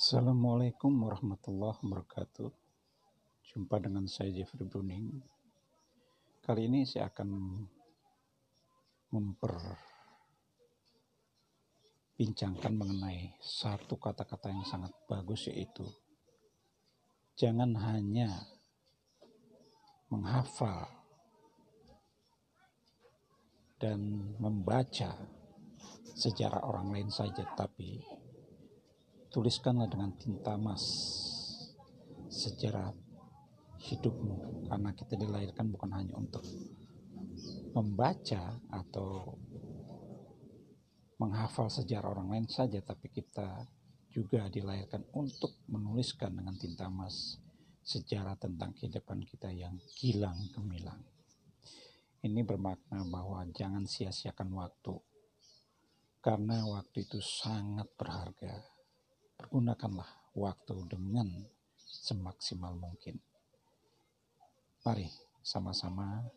Assalamualaikum warahmatullahi wabarakatuh. Jumpa dengan saya Jeffrey Bruning. Kali ini saya akan memperbincangkan mengenai satu kata-kata yang sangat bagus yaitu jangan hanya menghafal dan membaca sejarah orang lain saja tapi tuliskanlah dengan tinta emas sejarah hidupmu karena kita dilahirkan bukan hanya untuk membaca atau menghafal sejarah orang lain saja tapi kita juga dilahirkan untuk menuliskan dengan tinta emas sejarah tentang kehidupan kita yang gilang gemilang. Ini bermakna bahwa jangan sia-siakan waktu karena waktu itu sangat berharga Pergunakanlah waktu dengan semaksimal mungkin. Mari sama-sama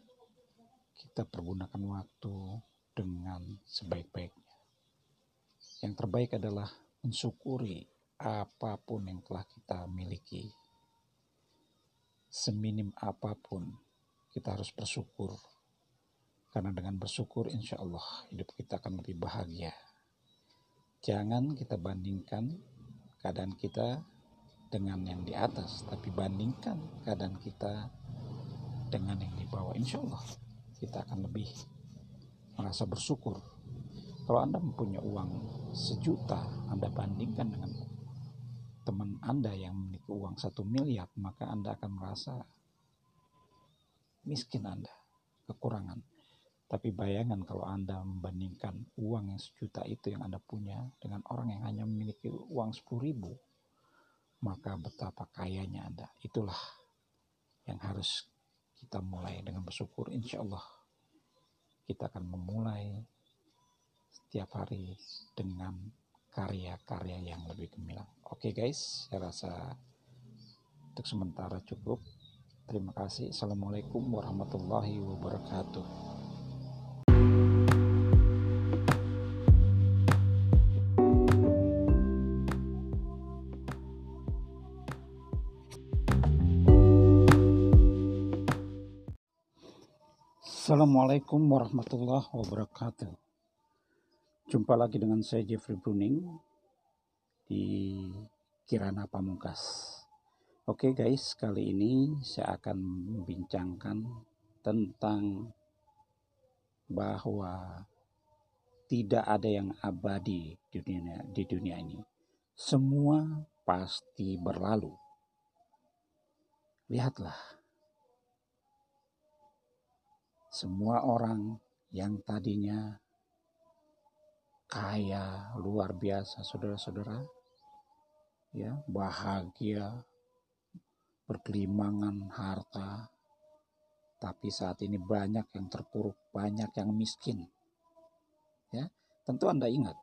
kita pergunakan waktu dengan sebaik-baiknya. Yang terbaik adalah mensyukuri apa pun yang telah kita miliki. Seminim apa pun kita harus bersyukur. Karena dengan bersyukur insya Allah hidup kita akan lebih bahagia. Jangan kita bandingkan keadaan kita dengan yang di atas, tapi bandingkan keadaan kita dengan yang di bawah. Insya Allah kita akan lebih merasa bersyukur. Kalau Anda mempunyai uang sejuta, Anda bandingkan dengan teman Anda yang memiliki uang satu miliar, maka Anda akan merasa miskin Anda, kekurangan. Tapi bayangan kalau Anda membandingkan uang yang sejuta itu yang Anda punya dengan orang yang hanya memiliki uang sepuluh ribu, maka betapa kayanya Anda. Itulah yang harus kita mulai dengan bersyukur. Insya Allah kita akan memulai setiap hari dengan karya-karya yang lebih gemilang. Oke guys, saya rasa untuk sementara cukup. Terima kasih. Assalamualaikum warahmatullahi wabarakatuh. Assalamualaikum warahmatullahi wabarakatuh. Jumpa lagi dengan saya Jeffrey Bruning di Kirana Pamungkas. Oke guys, kali ini saya akan membincangkan tentang bahwa tidak ada yang abadi di dunia, di dunia ini. Semua pasti berlalu. Lihatlah semua orang yang tadinya kaya luar biasa saudara-saudara ya bahagia berkelimangan harta tapi saat ini banyak yang terpuruk banyak yang miskin ya. Tentu Anda ingat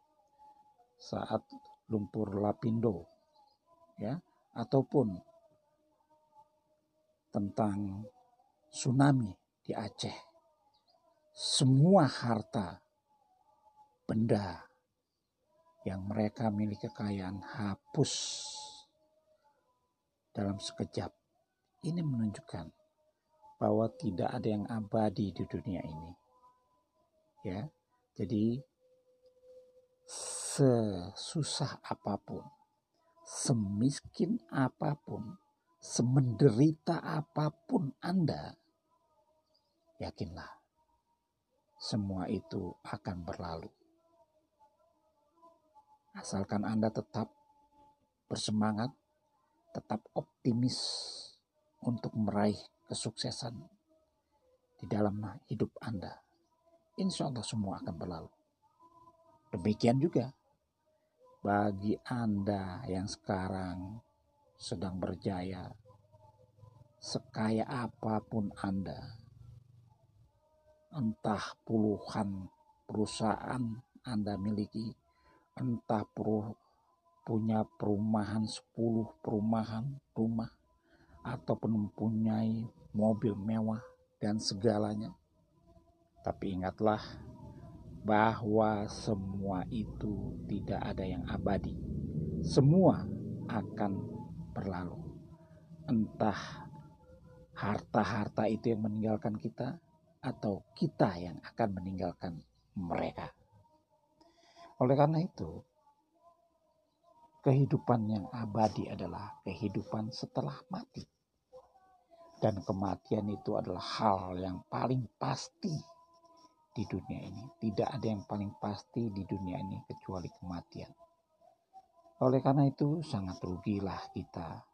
saat lumpur lapindo ya ataupun tentang tsunami di Aceh semua harta benda yang mereka miliki kekayaan hapus dalam sekejap. Ini menunjukkan bahwa tidak ada yang abadi di dunia ini. Ya. Jadi sesusah apa pun, semiskin apa pun, semenderita apa pun Anda, yakinlah semua itu akan berlalu. Asalkan Anda tetap bersemangat, tetap optimis untuk meraih kesuksesan di dalam hidup Anda. Insya Allah semua akan berlalu. Demikian juga bagi Anda yang sekarang sedang berjaya, sekaya apa pun Anda, entah puluhan perusahaan Anda miliki, entah peru, punya perumahan 10 perumahan rumah, ataupun mempunyai mobil mewah dan segalanya. Tapi ingatlah bahwa semua itu tidak ada yang abadi. Semua akan berlalu. Entah harta-harta itu yang meninggalkan kita atau kita yang akan meninggalkan mereka. Oleh karena itu, kehidupan yang abadi adalah kehidupan setelah mati. Dan kematian itu adalah hal yang paling pasti di dunia ini. Tidak ada yang paling pasti di dunia ini kecuali kematian. Oleh karena itu, sangat rugilah kita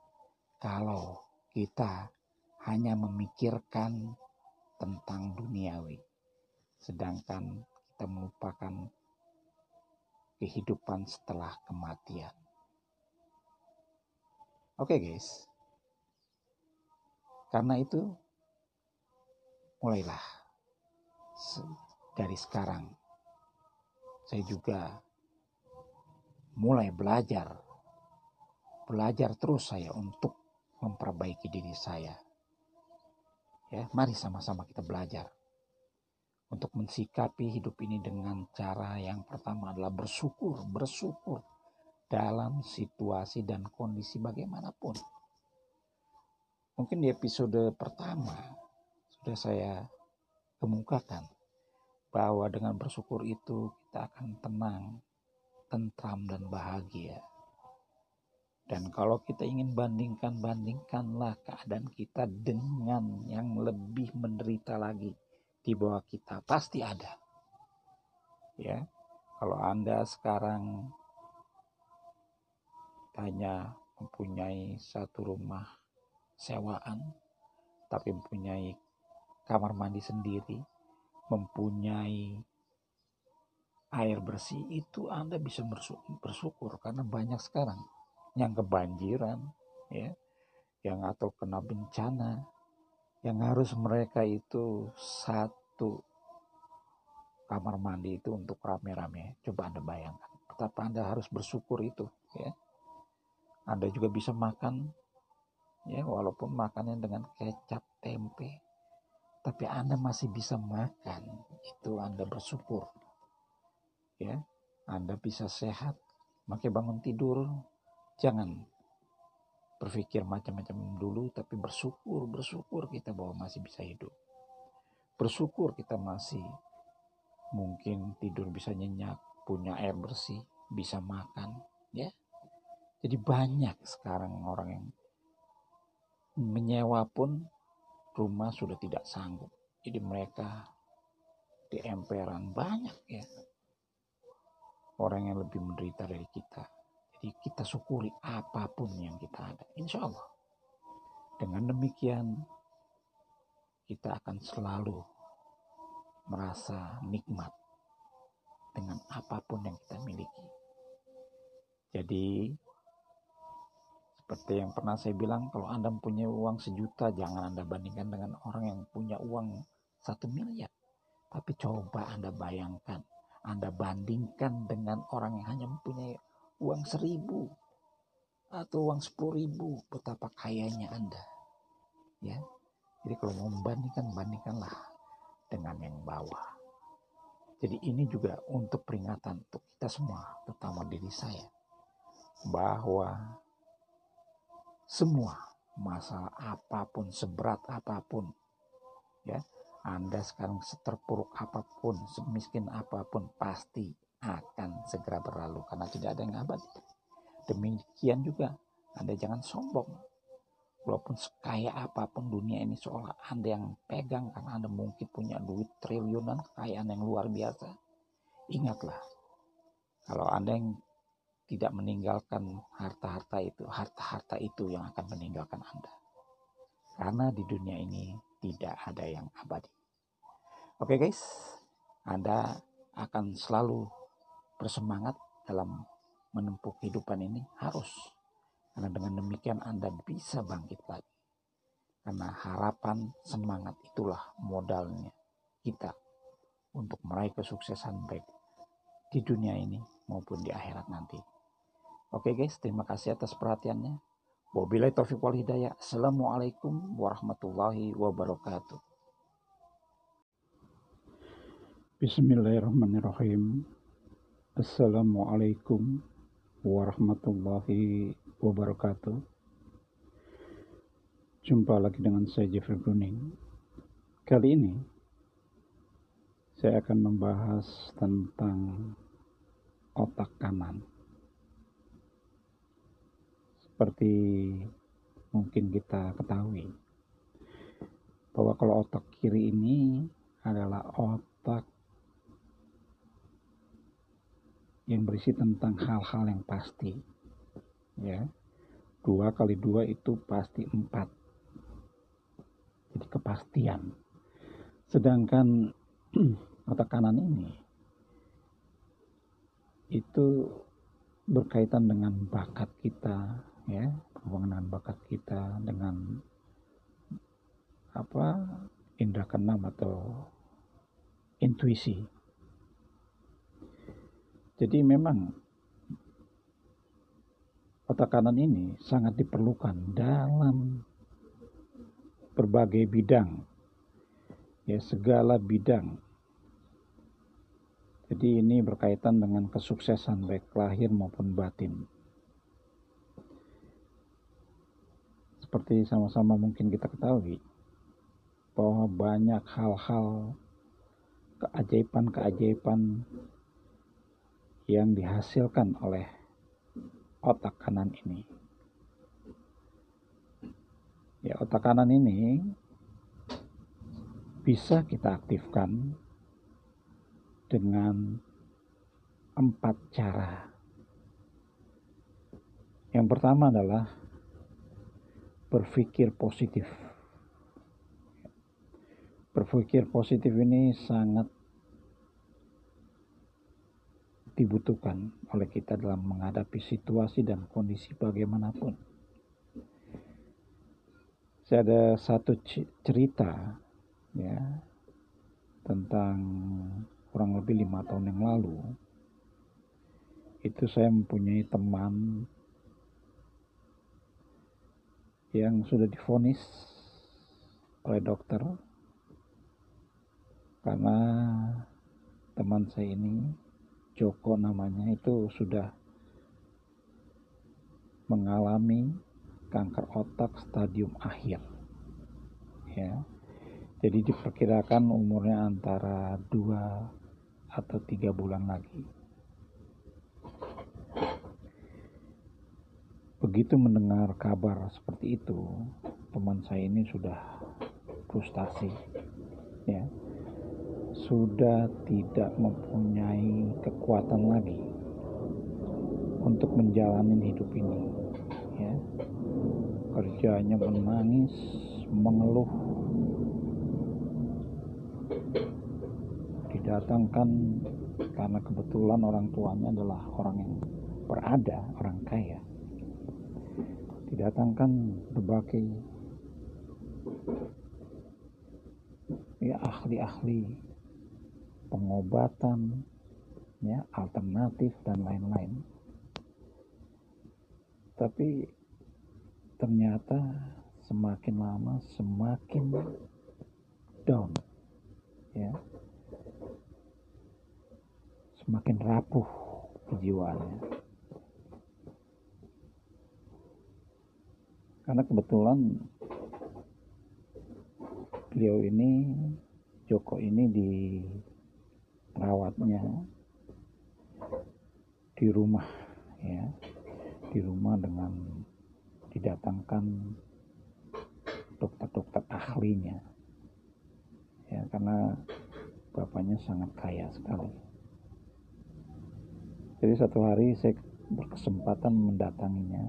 kalau kita hanya memikirkan tentang duniawi, sedangkan kita melupakan kehidupan setelah kematian. Oke, okay, guys, karena itu mulailah dari sekarang. Saya juga mulai belajar. Belajar terus saya untuk memperbaiki diri saya ya mari sama-sama kita belajar untuk mensikapi hidup ini dengan cara yang pertama adalah bersyukur, bersyukur dalam situasi dan kondisi bagaimanapun. Mungkin di episode pertama sudah saya kemukakan bahwa dengan bersyukur itu kita akan tenang, tentram dan bahagia. Dan kalau kita ingin bandingkan, bandingkanlah keadaan kita dengan yang lebih menderita lagi di bawah kita pasti ada. Ya, kalau Anda sekarang hanya mempunyai satu rumah sewaan, tapi mempunyai kamar mandi sendiri, mempunyai air bersih, itu Anda bisa bersyukur karena banyak sekarang yang kebanjiran, ya, yang atau kena bencana, yang harus mereka itu satu kamar mandi itu untuk rame-rame. Coba Anda bayangkan betapa Anda harus bersyukur itu ya. Anda juga bisa makan ya walaupun makannya dengan kecap tempe tapi Anda masih bisa makan itu Anda bersyukur ya Anda bisa sehat makin bangun tidur jangan berpikir macam-macam dulu tapi bersyukur bersyukur kita bahwa masih bisa hidup. Bersyukur kita masih mungkin tidur bisa nyenyak punya air bersih bisa makan ya. Jadi banyak sekarang orang yang menyewa pun rumah sudah tidak sanggup. Jadi mereka di emperan banyak ya. Orang yang lebih menderita dari kita kita syukuri apa pun yang kita ada. Insya Allah. Dengan demikian kita akan selalu merasa nikmat dengan apa pun yang kita miliki. Jadi seperti yang pernah saya bilang, kalau Anda punya uang sejuta, jangan Anda bandingkan dengan orang yang punya uang satu miliar. Tapi coba Anda bayangkan, Anda bandingkan dengan orang yang hanya mempunyai uang seribu atau uang sepuluh ribu betapa kayanya anda. Ya jadi kalau mau membandingkan bandingkanlah dengan yang bawah. Jadi ini juga untuk peringatan untuk kita semua terutama diri saya bahwa semua masalah apa pun seberat apa pun ya anda sekarang seterpuruk apa pun semiskin apa pun pasti akan segera berlalu karena tidak ada yang abadi. Demikian juga Anda jangan sombong. Walaupun sekaya apa pun dunia ini seolah Anda yang pegang karena Anda mungkin punya duit triliunan, kekayaan yang luar biasa. Ingatlah, kalau Anda yang tidak meninggalkan harta-harta itu, harta-harta itu yang akan meninggalkan Anda. Karena di dunia ini tidak ada yang abadi. Oke okay guys, Anda akan selalu bersemangat dalam menempuh kehidupan ini harus. Karena dengan demikian Anda bisa bangkit lagi. Karena harapan, semangat itulah modalnya kita untuk meraih kesuksesan baik di dunia ini maupun di akhirat nanti. Oke guys, terima kasih atas perhatiannya. Wabillahi taufiq wal hidayah. Assalamualaikum warahmatullahi wabarakatuh. Bismillahirrahmanirrahim. Assalamualaikum warahmatullahi wabarakatuh. Jumpa lagi dengan saya Jeffrey Bruning. Kali ini Saya akan membahas tentang Otak kanan. Seperti Mungkin kita ketahui Bahwa kalau otak kiri ini Adalah otak yang berisi tentang hal-hal yang pasti. Ya. Dua kali dua itu pasti empat. Jadi kepastian. Sedangkan otak kanan ini itu berkaitan dengan bakat kita ya. Hubungan bakat kita dengan apa indera keenam atau intuisi jadi memang otak kanan ini sangat diperlukan dalam berbagai bidang. Ya, segala bidang. Jadi ini berkaitan dengan kesuksesan baik lahir maupun batin. Seperti sama-sama mungkin kita ketahui bahwa banyak hal-hal keajaiban-keajaiban yang dihasilkan oleh otak kanan ini. Ya, otak kanan ini bisa kita aktifkan dengan empat cara. Yang pertama adalah berpikir positif. Berpikir positif ini sangat dibutuhkan oleh kita dalam menghadapi situasi dan kondisi bagaimanapun. Saya ada satu cerita ya tentang kurang lebih lima tahun yang lalu. Itu saya mempunyai teman yang sudah difonis oleh dokter karena teman saya ini Joko namanya itu sudah mengalami kanker otak stadium akhir. Ya. Jadi diperkirakan umurnya antara 2 atau 3 bulan lagi. Begitu mendengar kabar seperti itu, teman saya ini sudah frustasi. Ya sudah tidak mempunyai kekuatan lagi untuk menjalani hidup ini ya. Kerjanya menangis mengeluh. Didatangkan karena kebetulan orang tuanya adalah orang yang berada orang kaya. Didatangkan berbagai ya ahli-ahli pengobatan, ya, alternatif dan lain-lain. Tapi ternyata semakin lama semakin down, ya, semakin rapuh kejiwaannya. Karena kebetulan beliau ini Joko ini di rawatnya di rumah ya. Di rumah dengan didatangkan dokter-dokter ahlinya ya karena bapaknya sangat kaya sekali. Jadi satu hari saya berkesempatan mendatanginya.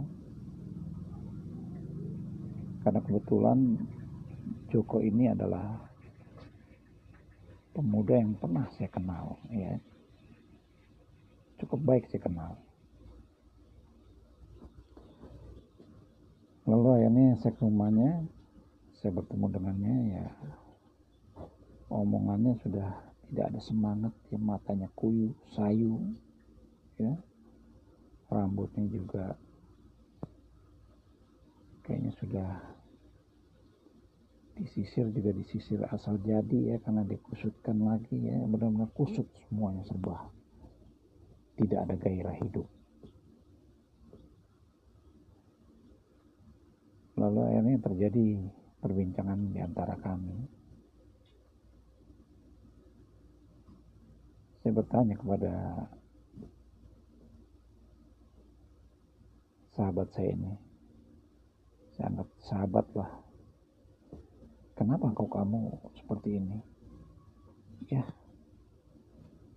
Karena kebetulan Joko ini adalah pemuda yang pernah saya kenal ya. Cukup baik saya kenal. Lalu akhirnya saya ke rumahnya saya bertemu dengannya ya. Omongannya sudah tidak ada semangat ya matanya kuyu sayu ya. Rambutnya juga kayaknya sudah disisir juga disisir asal jadi ya karena dikusutkan lagi ya benar-benar kusut semuanya serba tidak ada gairah hidup Lalu akhirnya terjadi perbincangan di antara kami. Saya bertanya kepada sahabat saya ini. Saya anggap sahabat lah. Kenapa kau kamu seperti ini? Ya,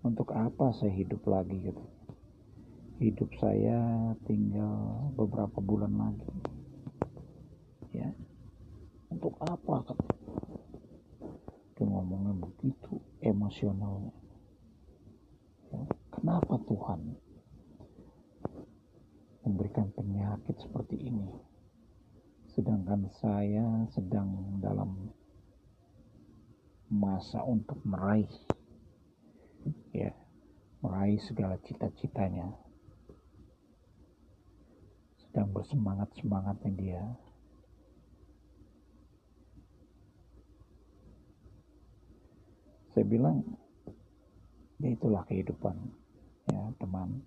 untuk apa saya hidup lagi gitu. Hidup saya tinggal beberapa bulan lagi ya untuk apa kata dia ngomongnya begitu emosionalnya ya, kenapa Tuhan memberikan penyakit seperti ini sedangkan saya sedang dalam masa untuk meraih ya meraih segala cita-citanya. Sedang bersemangat-semangatnya dia. Saya bilang ya itulah kehidupan ya teman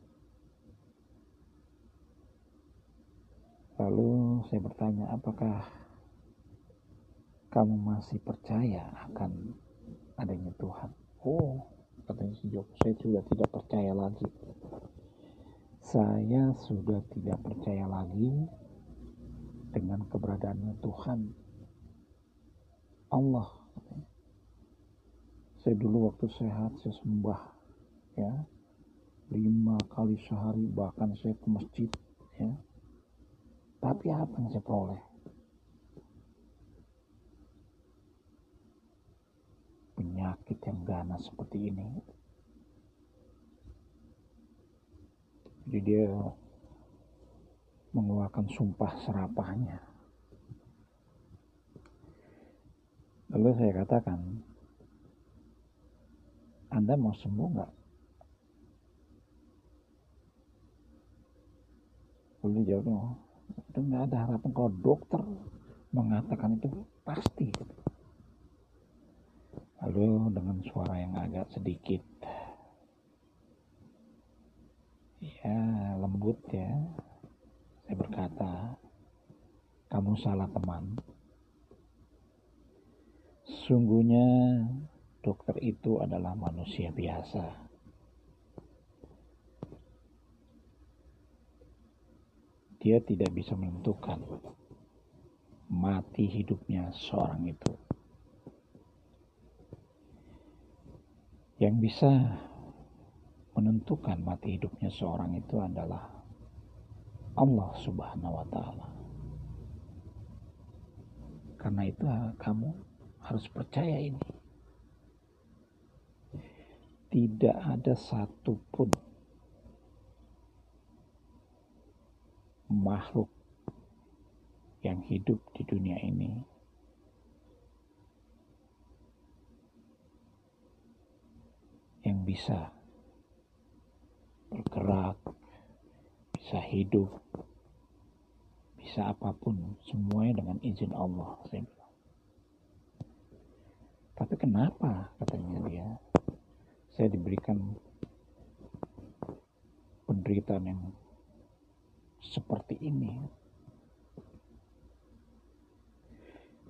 lalu saya bertanya apakah kamu masih percaya akan adanya Tuhan? Oh katanya si Joko saya sudah tidak percaya lagi. Saya sudah tidak percaya lagi dengan keberadaannya Tuhan. Allah. Saya dulu waktu sehat saya sembah ya. Lima kali sehari bahkan saya ke masjid ya tapi apa yang saya peroleh? Penyakit yang ganas seperti ini. Jadi dia mengeluarkan sumpah serapahnya. Lalu saya katakan anda mau sembuh nggak? Lalu jawabnya, itu nggak ada harapan kalau dokter mengatakan itu pasti. Lalu dengan suara yang agak sedikit ya lembut ya, saya berkata, kamu salah teman. Sungguhnya dokter itu adalah manusia biasa. Dia tidak bisa menentukan mati hidupnya seorang itu. Yang bisa menentukan mati hidupnya seorang itu adalah Allah Subhanahu wa Ta'ala. Karena itu kamu harus percaya ini tidak ada satupun makhluk yang hidup di dunia ini yang bisa bergerak, bisa hidup, bisa apa pun, semuanya dengan izin Allah. Tapi kenapa katanya dia? saya diberikan penderitaan yang seperti ini.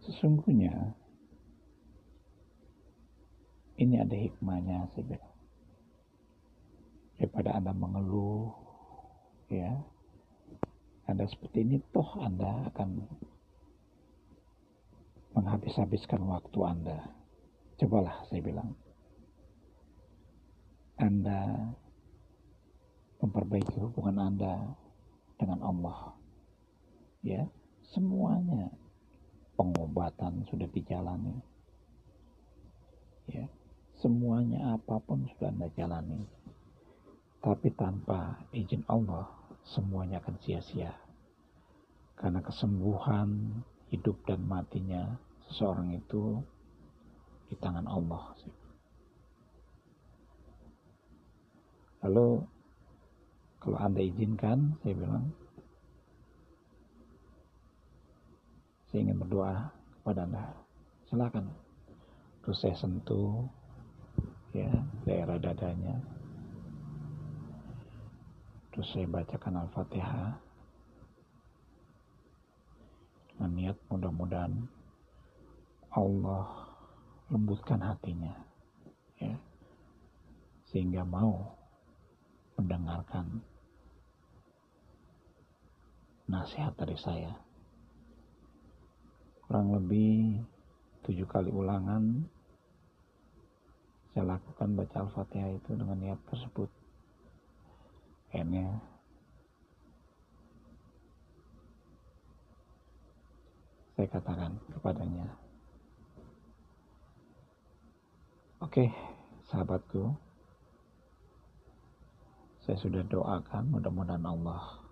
Sesungguhnya ini ada hikmahnya saya. Daripada Anda mengeluh, ya, Anda seperti ini, toh Anda akan menghabis-habiskan waktu Anda. Cobalah saya bilang, anda memperbaiki hubungan Anda dengan Allah. Ya, semuanya pengobatan sudah dijalani. Ya, semuanya apa pun sudah Anda jalani. Tapi tanpa izin Allah, semuanya akan sia-sia. Karena kesembuhan hidup dan matinya seseorang itu di tangan Allah. Lalu kalau Anda izinkan, saya bilang, saya ingin berdoa kepada Anda. Silakan. Terus saya sentuh ya daerah dadanya. Terus saya bacakan Al-Fatihah. dengan niat mudah-mudahan Allah lembutkan hatinya ya sehingga mau mendengarkan nasihat dari saya. Kurang lebih tujuh kali ulangan saya lakukan baca Al-Fatihah itu dengan niat tersebut. Akhirnya saya katakan kepadanya oke sahabatku saya sudah doakan mudah-mudahan Allah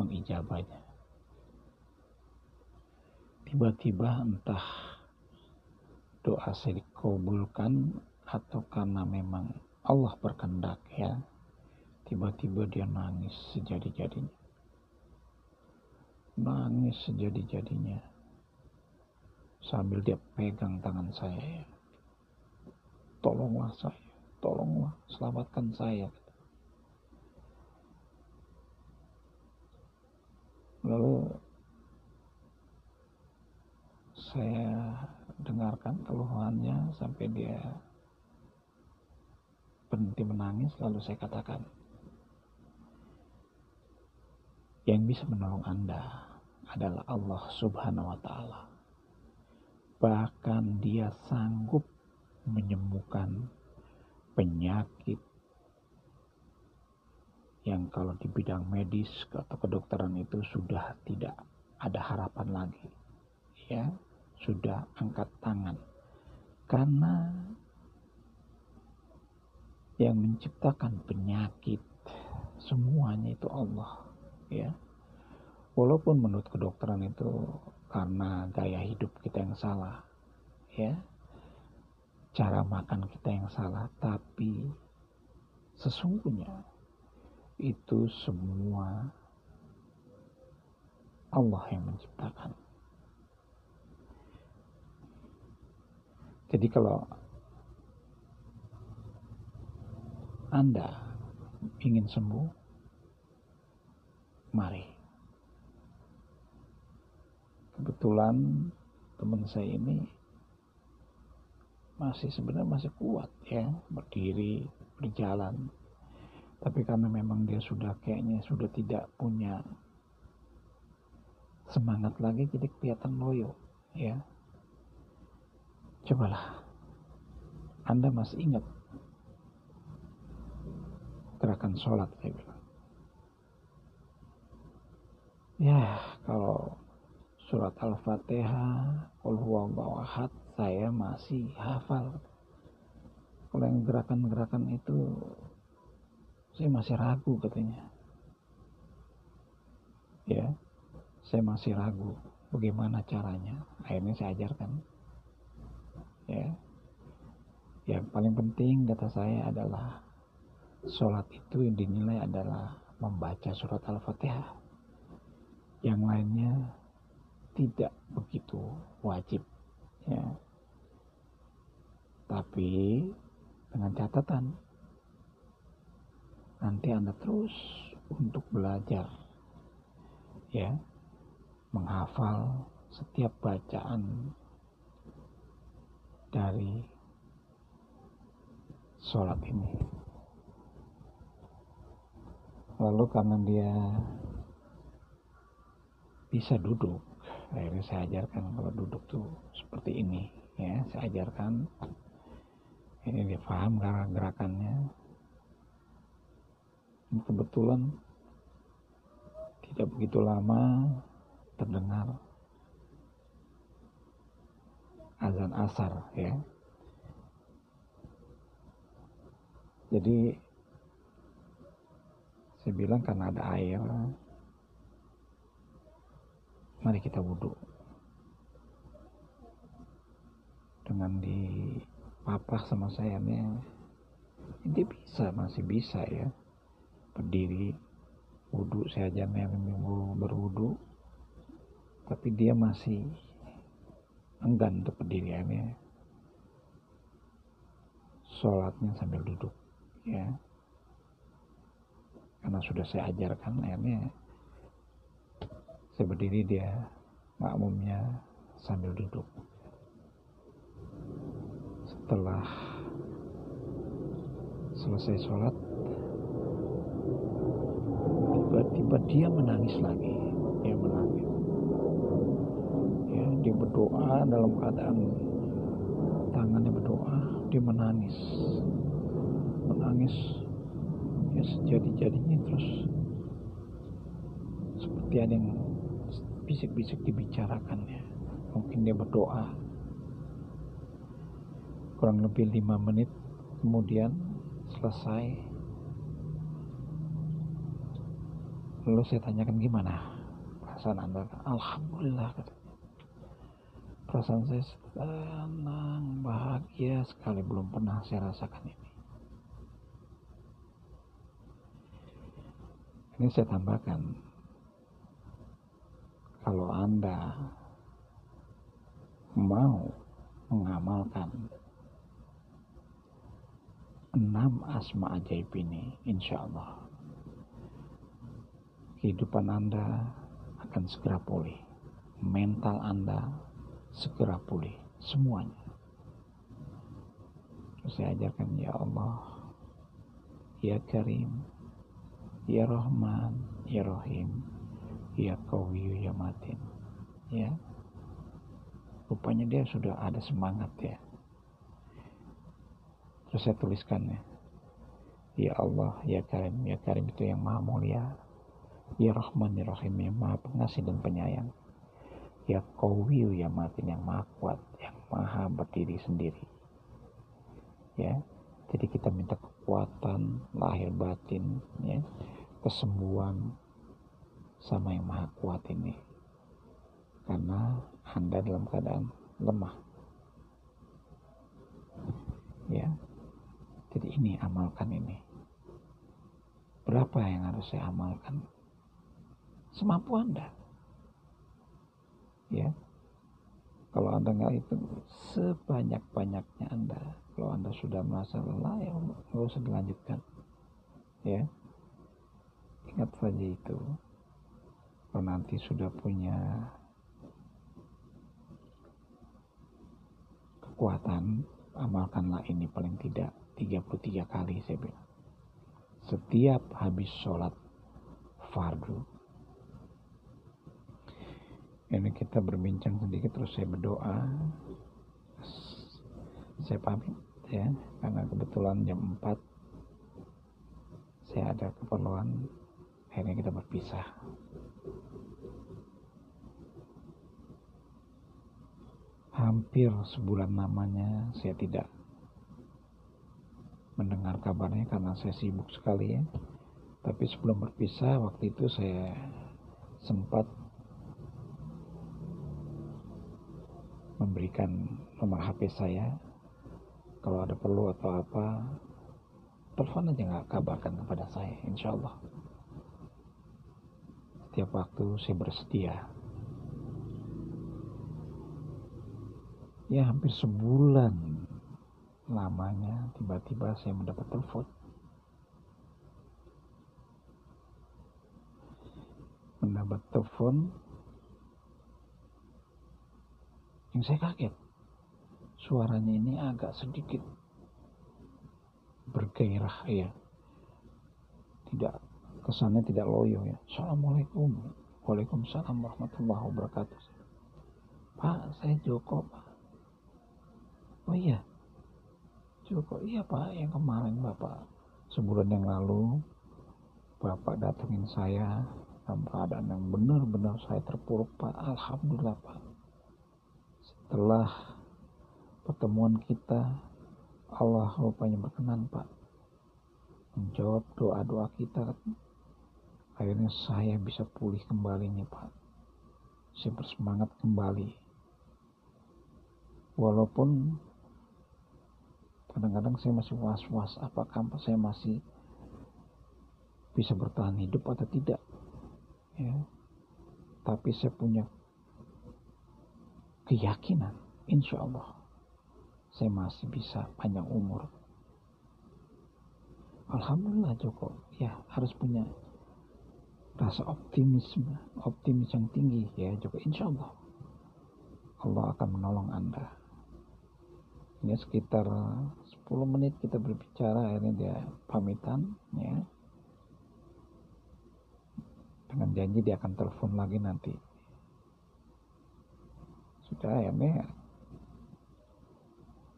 mengijabahnya. Tiba-tiba entah doa saya dikabulkan atau karena memang Allah berkendak ya tiba-tiba dia nangis sejadi-jadinya. Nangis sejadi-jadinya. Sambil dia pegang tangan saya ya. tolonglah saya tolonglah selamatkan saya lalu saya dengarkan keluhannya sampai dia berhenti menangis lalu saya katakan yang bisa menolong Anda adalah Allah Subhanahu wa taala. Bahkan dia sanggup menyembuhkan penyakit yang kalau di bidang medis atau kedokteran itu sudah tidak ada harapan lagi. Ya, sudah angkat tangan. Karena yang menciptakan penyakit semuanya itu Allah ya. Walaupun menurut kedokteran itu karena gaya hidup kita yang salah ya. Cara makan kita yang salah tapi sesungguhnya itu semua Allah yang menciptakan Jadi kalau Anda ingin sembuh, mari. Kebetulan teman saya ini masih sebenarnya masih kuat ya, berdiri, berjalan. Tapi karena memang dia sudah kayaknya sudah tidak punya semangat lagi jadi kelihatan loyo ya Cobalah. Anda masih ingat gerakan sholat saya bilang. Ya, kalau surat Al-Fatihah, Qul ahad, saya masih hafal. Kalau yang gerakan-gerakan itu saya masih ragu katanya. Ya, saya masih ragu bagaimana caranya. Akhirnya saya ajarkan ya yang paling penting kata saya adalah sholat itu yang dinilai adalah membaca surat al-fatihah yang lainnya tidak begitu wajib ya tapi dengan catatan nanti anda terus untuk belajar ya menghafal setiap bacaan dari sholat ini. Lalu karena dia bisa duduk, akhirnya saya ajarkan kalau duduk tuh seperti ini, ya saya ajarkan. Ini dia paham gerakannya. Kebetulan tidak begitu lama terdengar azan asar ya. Jadi saya bilang karena ada air mari kita wudhu. Dengan di papah sama saya nih ini bisa masih bisa ya berdiri wudhu saya ajarnya minggu berwudhu tapi dia masih enggan untuk pendiriannya sholatnya sambil duduk ya karena sudah saya ajarkan akhirnya saya berdiri dia makmumnya sambil duduk. Setelah selesai sholat, tiba-tiba dia menangis lagi. Dia menangis. Ya, dia berdoa dalam keadaan tangannya berdoa, dia menangis. Menangis ya sejadi-jadinya terus seperti ada yang bisik-bisik dibicarakannya mungkin dia berdoa kurang lebih lima menit kemudian selesai lalu saya tanyakan gimana perasaan anda? Alhamdulillah perasaan saya senang bahagia sekali. Belum pernah saya rasakan ini. Ini saya tambahkan. Kalau anda mau mengamalkan enam asma ajaib ini, insya Allah kehidupan Anda akan segera pulih, mental Anda segera pulih, semuanya. Saya ajarkan ya Allah, ya Karim, ya Rahman, ya Rahim, ya Kawiyu, ya Matin, ya rupanya dia sudah ada semangat ya. Terus saya tuliskan ya ya Allah ya Karim ya Karim itu yang maha mulia ya Rahman ya Rahim yang maha pengasih dan penyayang ya Qawiyu ya Matin yang maha kuat yang maha berdiri sendiri ya jadi kita minta kekuatan lahir batin ya kesembuhan sama yang maha kuat ini karena Anda dalam keadaan lemah. Ya. Jadi ini amalkan ini. Berapa yang harus saya amalkan? Semampu Anda. Ya. Kalau Anda nggak itu sebanyak-banyaknya Anda. Kalau Anda sudah merasa lelah ya nggak usah dilanjutkan. Ya. Ingat saja itu. Kalau nanti sudah punya kekuatan, amalkanlah ini paling tidak 33 kali saya bilang. Setiap habis sholat fardu. Ini kita berbincang sedikit terus saya berdoa. Saya pamit ya, karena kebetulan jam 4 saya ada keperluan akhirnya kita berpisah. hampir sebulan namanya saya tidak mendengar kabarnya karena saya sibuk sekali ya. Tapi sebelum berpisah waktu itu saya sempat memberikan nomor HP saya. Kalau ada perlu atau apa telepon aja nggak kabarkan kepada saya insya Allah. Setiap waktu saya bersedia. Ya hampir sebulan lamanya tiba-tiba saya mendapat telepon. Mendapat telepon yang saya kaget suaranya ini agak sedikit bergairah ya. Tidak kesannya tidak loyo ya. Assalamualaikum. Waalaikumsalam warahmatullahi wabarakatuh. Pak saya Joko Pak. Oh iya Joko. Iya pak. Yang kemarin bapak sebulan yang lalu bapak datengin saya dalam keadaan yang benar-benar saya terpuruk pak. Alhamdulillah pak setelah pertemuan kita Allah rupanya berkenan pak menjawab doa-doa kita. Akhirnya saya bisa pulih kembali nih pak. Saya bersemangat kembali. Walaupun kadang-kadang saya masih was-was apakah saya masih bisa bertahan hidup atau tidak ya. Tapi saya punya keyakinan insya Allah saya masih bisa panjang umur. Alhamdulillah Joko ya harus punya rasa optimisme optimis yang tinggi. Ya Joko insya Allah Allah akan menolong Anda. Ini sekitar 10 menit kita berbicara, akhirnya dia pamitan, ya. Dengan janji dia akan telepon lagi nanti. Sudah akhirnya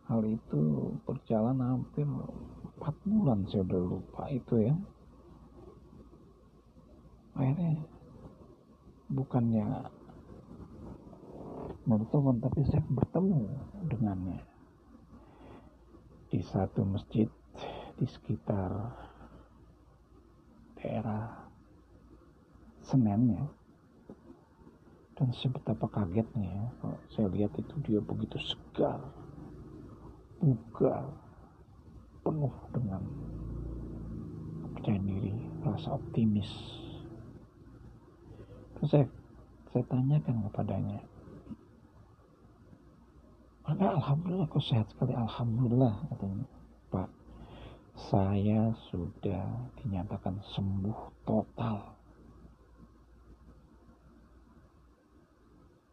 hal itu berjalan hampir 4 bulan saya udah lupa itu ya. Akhirnya bukannya bertemu tapi saya bertemu dengannya di satu masjid di sekitar daerah Senen ya dan saya betapa kagetnya ya saya lihat itu dia begitu segar bugar penuh dengan percaya diri rasa optimis. Terus saya saya tanyakan kepadanya maka alhamdulillah kok sehat sekali? Alhamdulillah katanya. Pak saya sudah dinyatakan sembuh total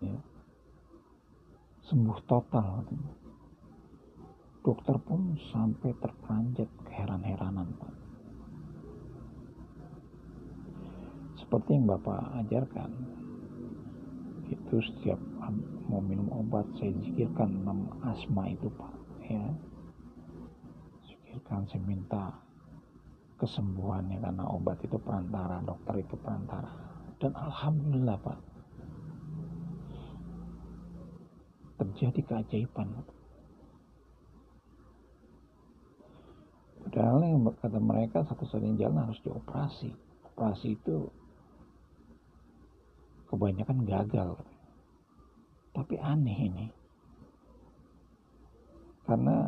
ya. sembuh total dokter pun sampai terperanjat keheran-heranan Pak. Seperti yang Bapak ajarkan itu setiap mau minum obat saya zikirkan enam asma itu pak ya. Zikirkan saya minta kesembuhannya karena obat itu perantara dokter itu perantara. Dan alhamdulillah pak terjadi keajaiban padahal yang kata mereka satu-satunya jalan harus dioperasi operasi itu kebanyakan gagal tapi aneh ini. Karena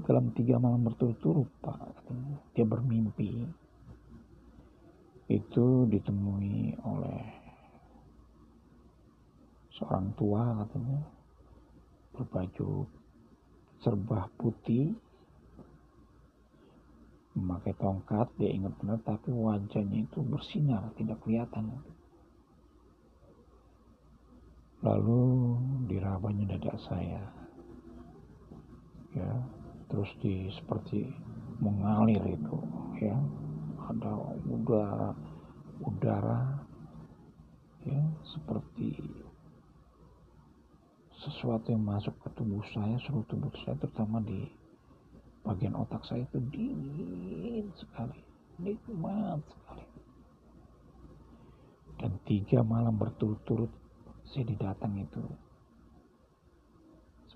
dalam tiga malam berturut-turut Pak, dia bermimpi. Itu ditemui oleh seorang tua katanya. Berbaju serba putih. Memakai tongkat dia ingat benar tapi wajahnya itu bersinar tidak kelihatan. Lalu dirabanya dada saya. Ya terus di seperti mengalir itu ya. Ada udara udara ya seperti sesuatu yang masuk ke tubuh saya seluruh tubuh saya terutama di bagian otak saya itu dingin sekali nikmat sekali dan tiga malam berturut-turut saya didatang itu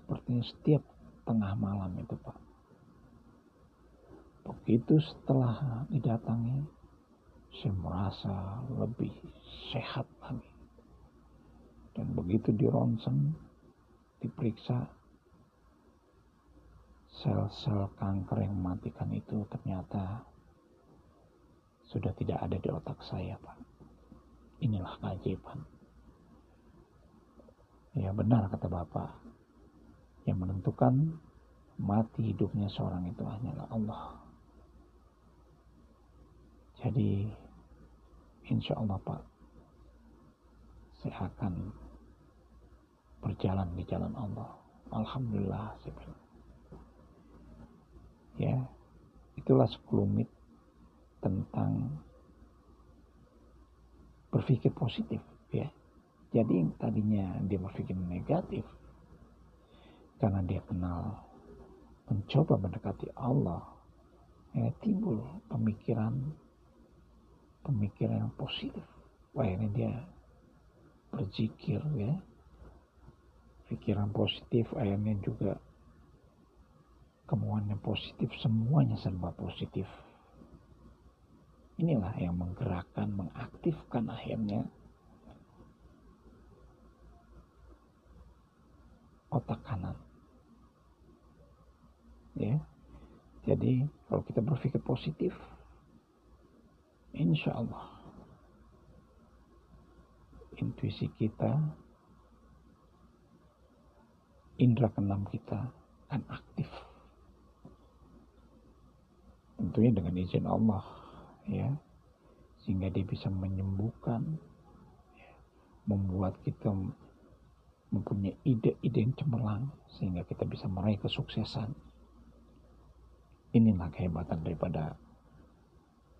sepertinya setiap tengah malam itu Pak. Begitu setelah didatangi, saya merasa lebih sehat lagi. Dan begitu di ronsen, diperiksa, sel-sel kanker yang mematikan itu ternyata sudah tidak ada di otak saya, Pak. Inilah keajaiban. Ya benar kata Bapak. Yang menentukan mati hidupnya seorang itu hanyalah Allah. Jadi insya Allah Pak, saya akan berjalan di jalan Allah. Alhamdulillah saya. Ya, itulah sekelumit tentang berpikir positif ya jadi yang tadinya dia berpikir negatif karena dia kenal mencoba mendekati Allah, ya timbul pemikiran pemikiran yang positif. Wah ini dia berzikir ya, pikiran positif akhirnya juga kemauan yang positif semuanya serba positif. Inilah yang menggerakkan, mengaktifkan akhirnya otak kanan. Ya. Jadi kalau kita berpikir positif, insya Allah intuisi kita, indera keenam kita akan aktif. Tentunya dengan izin Allah, ya, sehingga dia bisa menyembuhkan, ya, membuat kita mempunyai ide-ide yang cemerlang sehingga kita bisa meraih kesuksesan. Inilah kehebatan daripada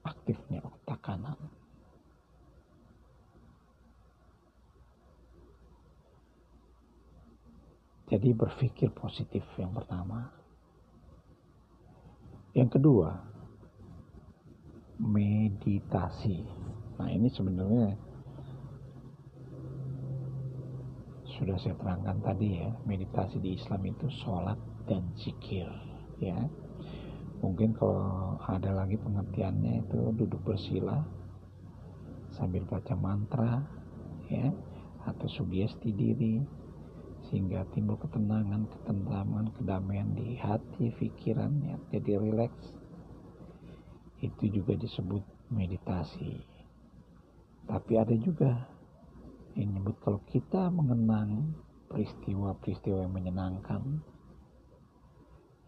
aktifnya otak kanan. Jadi berpikir positif yang pertama. Yang kedua, meditasi. Nah ini sebenarnya sudah saya terangkan tadi ya meditasi di Islam itu sholat dan zikir ya mungkin kalau ada lagi pengertiannya itu duduk bersila sambil baca mantra ya atau sugesti diri sehingga timbul ketenangan, ketentraman, kedamaian di hati, pikiran ya, jadi rileks. Itu juga disebut meditasi. Tapi ada juga yang menyebut kalau kita mengenang peristiwa-peristiwa yang menyenangkan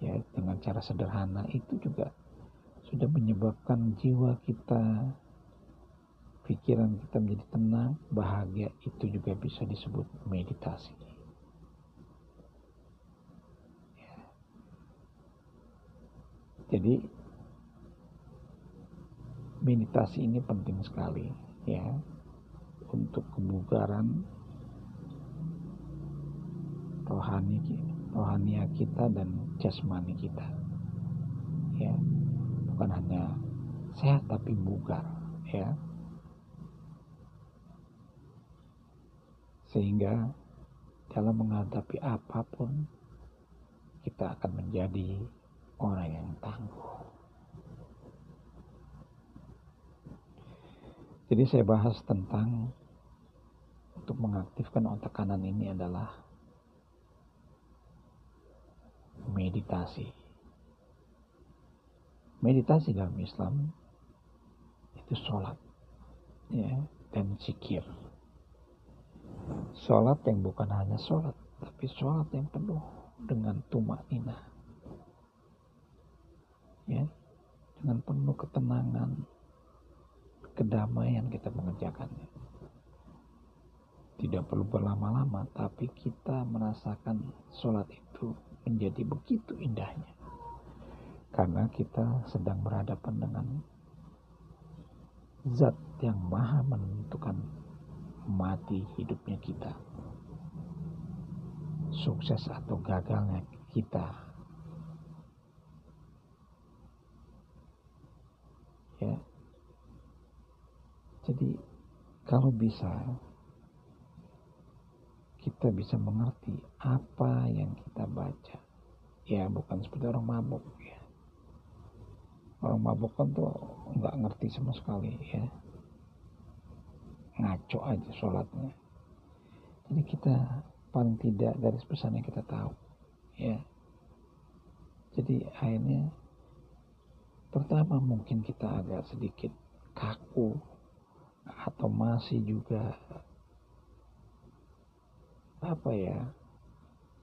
ya dengan cara sederhana itu juga sudah menyebabkan jiwa kita pikiran kita menjadi tenang bahagia itu juga bisa disebut meditasi ya. Jadi meditasi ini penting sekali ya untuk kebugaran rohani rohania kita dan jasmani kita ya. Bukan hanya sehat tapi bugar ya. Sehingga dalam menghadapi apa pun kita akan menjadi orang yang tangguh jadi saya bahas tentang untuk mengaktifkan otak kanan ini adalah meditasi. Meditasi dalam Islam itu sholat ya, dan zikir. Sholat yang bukan hanya sholat, tapi sholat yang penuh dengan tumak. Ya, dengan penuh ketenangan, kedamaian kita mengerjakannya tidak perlu berlama-lama, tapi kita merasakan sholat itu menjadi begitu indahnya. Karena kita sedang berhadapan dengan zat yang maha menentukan mati hidupnya kita. Sukses atau gagalnya kita. Ya. Jadi kalau bisa kita bisa mengerti apa yang kita baca. Ya bukan seperti orang mabuk ya. Orang mabuk kan tuh nggak ngerti sama sekali ya. Ngaco aja sholatnya. Jadi kita paling tidak garis yang kita tahu ya. Jadi akhirnya pertama mungkin kita agak sedikit kaku atau masih juga apa ya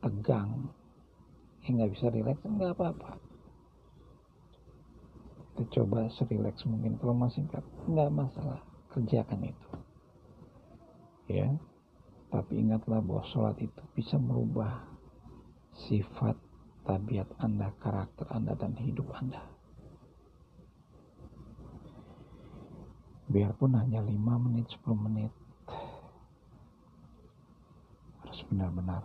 tegang. Ya nggak bisa rileks nggak apa-apa. Kita coba serileks mungkin. Kalau masih nggak masalah. Kerjakan itu. Ya tapi ingatlah bahwa sholat itu bisa merubah sifat tabiat anda karakter anda dan hidup anda biarpun hanya 5 menit 10 menit. Benar-benar.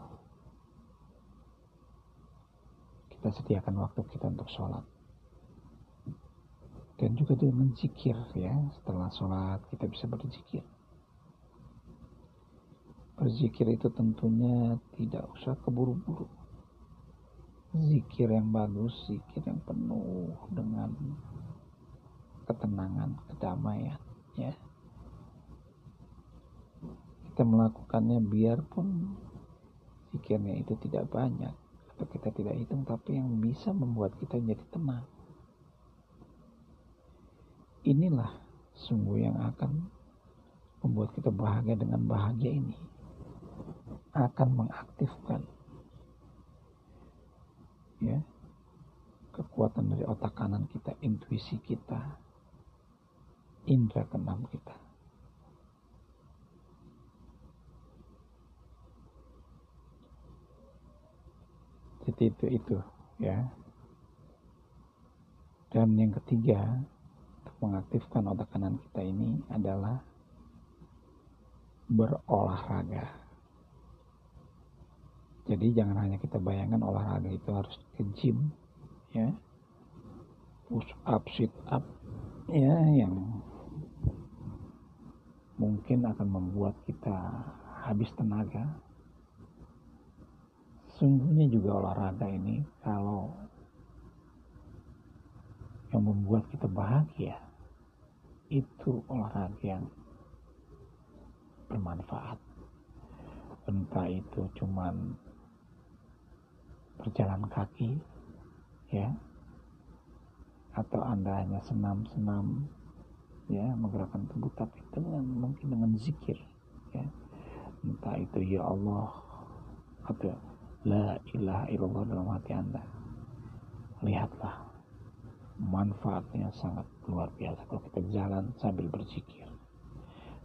Kita sediakan waktu kita untuk sholat. Dan juga dengan zikir ya. Setelah sholat kita bisa berzikir. Berzikir itu tentunya tidak usah keburu-buru. Zikir yang bagus zikir yang penuh dengan ketenangan kedamaian ya. Kita melakukannya biarpun pikirnya itu tidak banyak atau kita tidak hitung tapi yang bisa membuat kita menjadi tenang. Inilah sungguh yang akan membuat kita bahagia dengan bahagia ini. Akan mengaktifkan ya kekuatan dari otak kanan kita intuisi kita indera keenam kita. Seperti itu itu ya. Dan yang ketiga untuk mengaktifkan otak kanan kita ini adalah berolahraga. Jadi jangan hanya kita bayangkan olahraga itu harus ke gym ya. Push up sit up ya yang mungkin akan membuat kita habis tenaga. Sungguhnya juga olahraga ini kalau yang membuat kita bahagia itu olahraga yang bermanfaat. Entah itu cuman berjalan kaki ya atau anda hanya senam-senam ya menggerakkan tubuh tapi dengan mungkin dengan zikir ya. Entah itu ya Allah atau la ilaha illallah dalam hati anda. Lihatlah manfaatnya sangat luar biasa. Kalau kita jalan sambil berzikir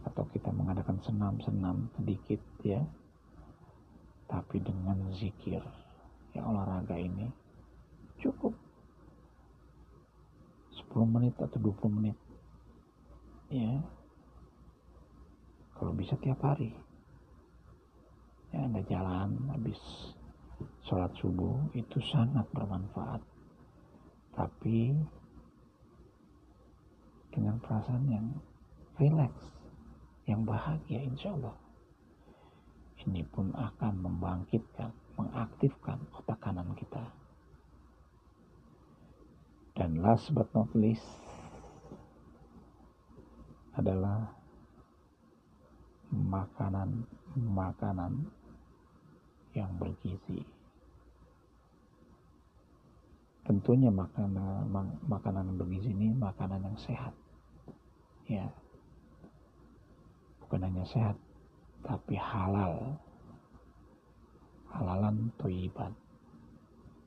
atau kita mengadakan senam-senam sedikit ya tapi dengan zikir ya olahraga ini cukup. 10 menit atau 20 menit ya kalau bisa tiap hari. Ya anda jalan habis sholat subuh itu sangat bermanfaat. Tapi dengan perasaan yang rileks yang bahagia insya Allah ini pun akan membangkitkan mengaktifkan otak kanan kita. Dan last but not least adalah makanan-makanan yang bergizi. Tentunya makanan makanan bergizi ini makanan yang sehat. Ya. Bukan hanya sehat, tapi halal halalan toiban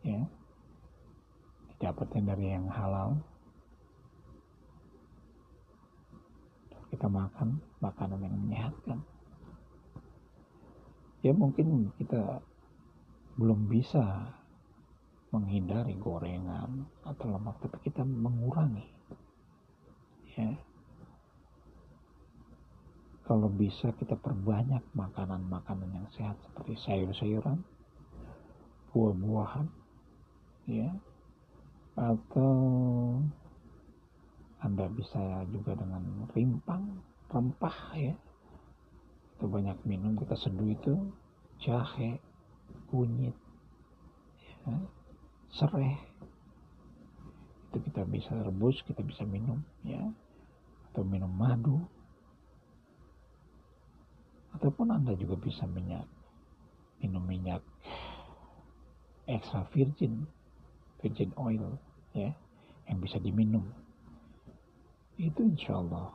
ya didapatnya dari yang halal kita makan makanan yang menyehatkan. Ya mungkin kita belum bisa menghindari gorengan atau lemak tapi kita mengurangi. Ya. Kalau bisa kita perbanyak makanan-makanan yang sehat seperti sayur-sayuran, buah-buahan, ya, atau Anda bisa juga dengan rimpang, rempah, ya, atau banyak minum kita seduh itu jahe, kunyit, ya, serai, itu kita bisa rebus, kita bisa minum, ya, atau minum madu, ataupun Anda juga bisa minyak minum minyak extra virgin virgin oil ya yang bisa diminum itu insya Allah.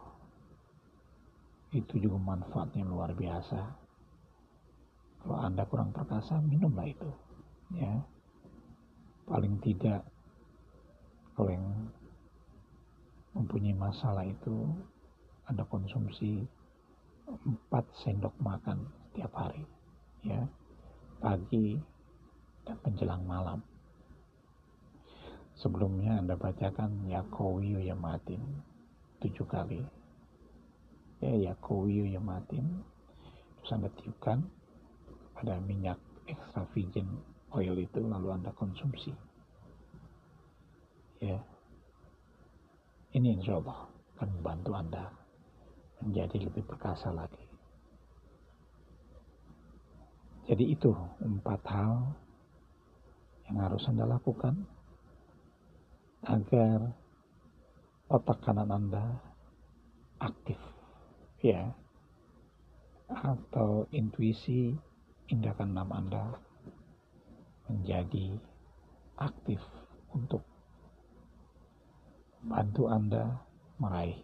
Itu juga manfaatnya luar biasa. Kalau anda kurang perkasa minumlah itu ya. Paling tidak kalau yang mempunyai masalah itu anda konsumsi 4 sendok makan setiap hari ya. Pagi dan menjelang malam. Sebelumnya anda bacakan Yakowiyu Yamatin tujuh kali. Ya Yakowiyu Yamatin terus anda tiupkan. Pada minyak extra virgin oil itu lalu anda konsumsi. Ya. Ini insya Allah akan membantu anda menjadi lebih perkasa lagi. Jadi itu empat hal yang harus Anda lakukan agar otak kanan Anda aktif ya atau intuisi indahkan enam Anda menjadi aktif untuk bantu Anda meraih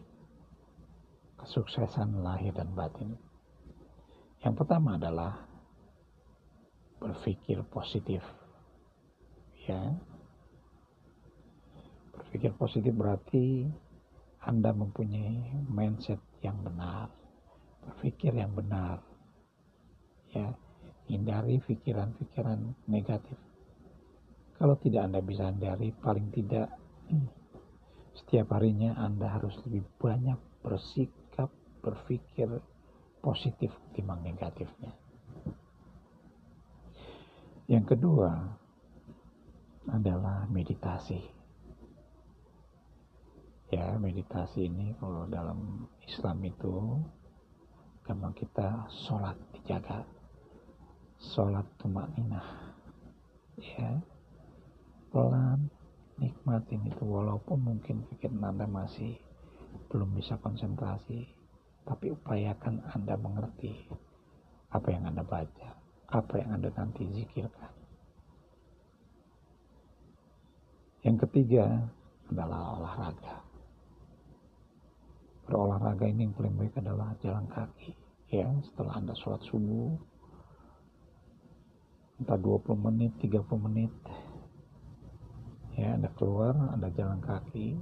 kesuksesan lahir dan batin. Yang pertama adalah berpikir positif. Ya. Berpikir positif berarti Anda mempunyai mindset yang benar, berpikir yang benar. Ya, hindari pikiran-pikiran negatif. Kalau tidak Anda bisa hindari, paling tidak hmm, setiap harinya Anda harus lebih banyak bersikap, berpikir positif ketimbang negatifnya. Yang kedua adalah meditasi. Ya, meditasi ini kalau dalam Islam itu gampang kita sholat dijaga. Sholat tumak ninah. Ya, pelan nikmatin itu walaupun mungkin pikiran Anda masih belum bisa konsentrasi tapi upayakan Anda mengerti apa yang Anda baca apa yang Anda nanti zikirkan yang ketiga adalah olahraga berolahraga ini yang paling baik adalah jalan kaki ya. Setelah Anda sholat subuh entah 20 menit 30 menit ya Anda keluar Anda jalan kaki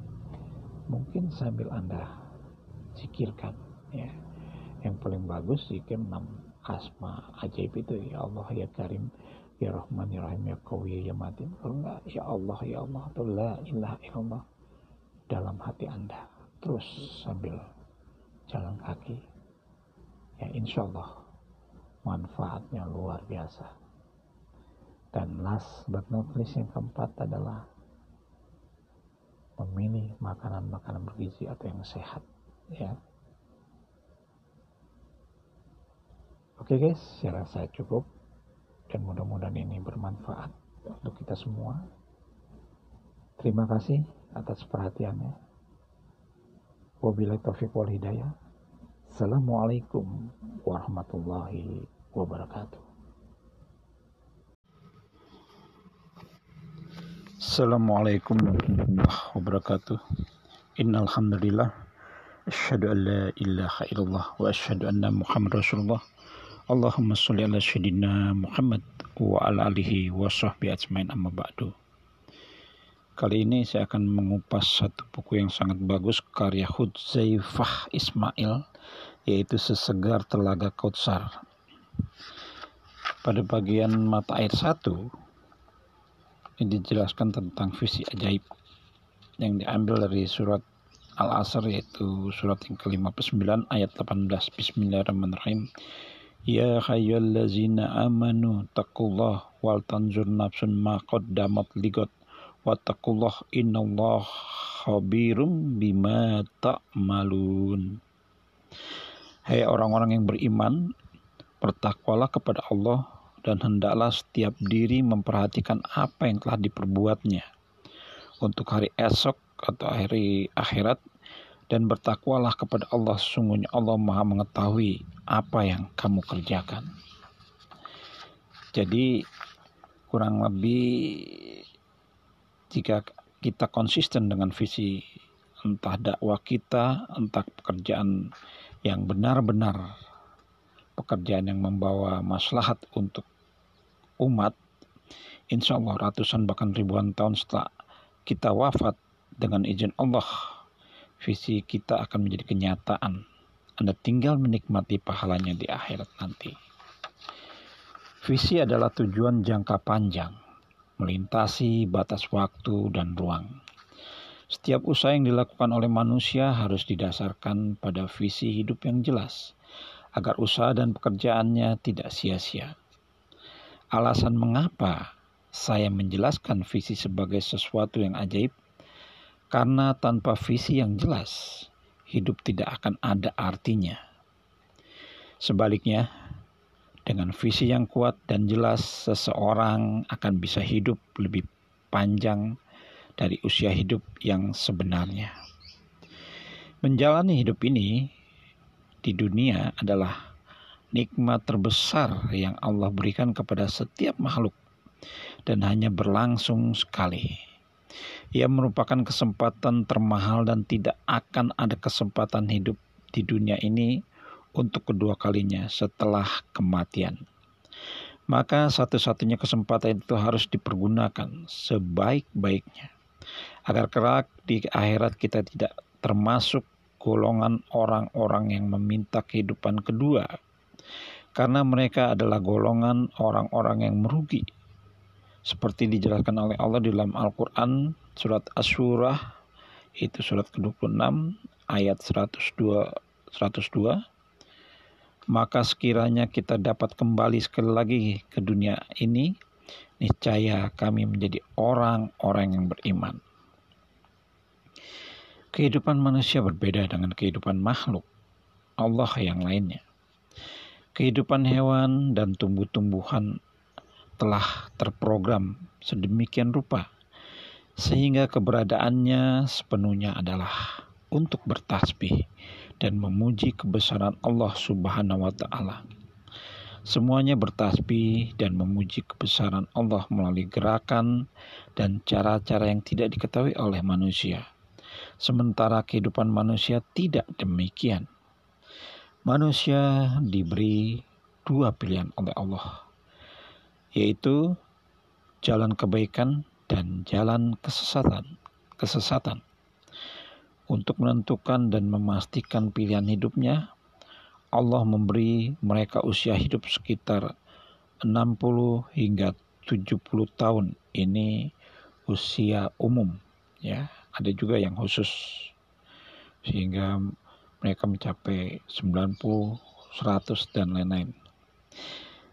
mungkin sambil Anda zikirkan ya. Yang paling bagus zikir enam asma ajaib itu ya Allah ya Karim ya Rahman ya Rahim ya Qawi ya Matin. Kalau enggak ya Allah ya Allah. Atau la ilaha illallah dalam hati Anda. Terus sambil jalan kaki. Ya insya Allah manfaatnya luar biasa. Dan last but not least yang keempat adalah memilih makanan-makanan bergizi atau yang sehat ya. Oke guys saya rasa cukup. Dan mudah-mudahan ini bermanfaat untuk kita semua. Terima kasih atas perhatiannya wabillahi taufiq wal hidayah Assalamualaikum warahmatullahi wabarakatuh Assalamualaikum warahmatullahi wabarakatuh. Innal hamdalillah asyhadu an la ilaha illallah wa asyhadu anna Muhammad Rasulullah. Allahumma shalli ala sayyidina Muhammad wa ala alihi wa sahbihi ajmain amma ba'du. Kali ini saya akan mengupas satu buku yang sangat bagus karya Hudzaifah Ismail yaitu Sesegar Telaga Kautsar. Pada bagian mata air satu ini dijelaskan tentang visi ajaib yang diambil dari surat Al-Asr yaitu surat yang ke-59 ayat 18 Bismillahirrahmanirrahim. Ya hayyallazina amanu taqullah wal tanzur nafsun ma qaddamat ligot wattaqullah innallah khabirum bima ta'malun. Hai orang-orang yang beriman bertakwalah kepada Allah dan hendaklah setiap diri memperhatikan apa yang telah diperbuatnya. Untuk hari esok atau hari akhirat dan bertakwalah kepada Allah sungguhnya Allah maha mengetahui apa yang kamu kerjakan. Jadi kurang lebih jika kita konsisten dengan visi entah dakwah kita entah pekerjaan yang benar-benar pekerjaan yang membawa maslahat untuk umat, insya Allah ratusan bahkan ribuan tahun setelah kita wafat dengan izin Allah, visi kita akan menjadi kenyataan. Anda tinggal menikmati pahalanya di akhirat nanti. Visi adalah tujuan jangka panjang, melintasi batas waktu dan ruang. Setiap usaha yang dilakukan oleh manusia harus didasarkan pada visi hidup yang jelas, agar usaha dan pekerjaannya tidak sia-sia. Alasan mengapa saya menjelaskan visi sebagai sesuatu yang ajaib, karena tanpa visi yang jelas, hidup tidak akan ada artinya. Sebaliknya, dengan visi yang kuat dan jelas, seseorang akan bisa hidup lebih panjang dari usia hidup yang sebenarnya. Menjalani hidup ini di dunia adalah nikmat terbesar yang Allah berikan kepada setiap makhluk dan hanya berlangsung sekali. Ia merupakan kesempatan termahal dan tidak akan ada kesempatan hidup di dunia ini untuk kedua kalinya setelah kematian. Maka satu-satunya kesempatan itu harus dipergunakan sebaik-baiknya agar kelak di akhirat kita tidak termasuk golongan orang-orang yang meminta kehidupan kedua. Karena mereka adalah golongan orang-orang yang merugi. Seperti dijelaskan oleh Allah di dalam Al-Quran surat Asyurah itu surat ke-26 ayat 102 102 maka sekiranya kita dapat kembali sekali lagi ke dunia ini niscaya kami menjadi orang-orang yang beriman. Kehidupan manusia berbeda dengan kehidupan makhluk. Allah yang lainnya. Kehidupan hewan dan tumbuh-tumbuhan telah terprogram sedemikian rupa sehingga keberadaannya sepenuhnya adalah untuk bertasbih dan memuji kebesaran Allah Subhanahu wa taala. Semuanya bertasbih dan memuji kebesaran Allah melalui gerakan dan cara-cara yang tidak diketahui oleh manusia. Sementara kehidupan manusia tidak demikian. Manusia diberi dua pilihan oleh Allah, yaitu jalan kebaikan dan jalan kesesatan. Kesesatan. Untuk menentukan dan memastikan pilihan hidupnya, Allah memberi mereka usia hidup sekitar 60 hingga 70 tahun. Ini usia umum ya. Ada juga yang khusus sehingga mereka mencapai 90, 100 dan lain-lain.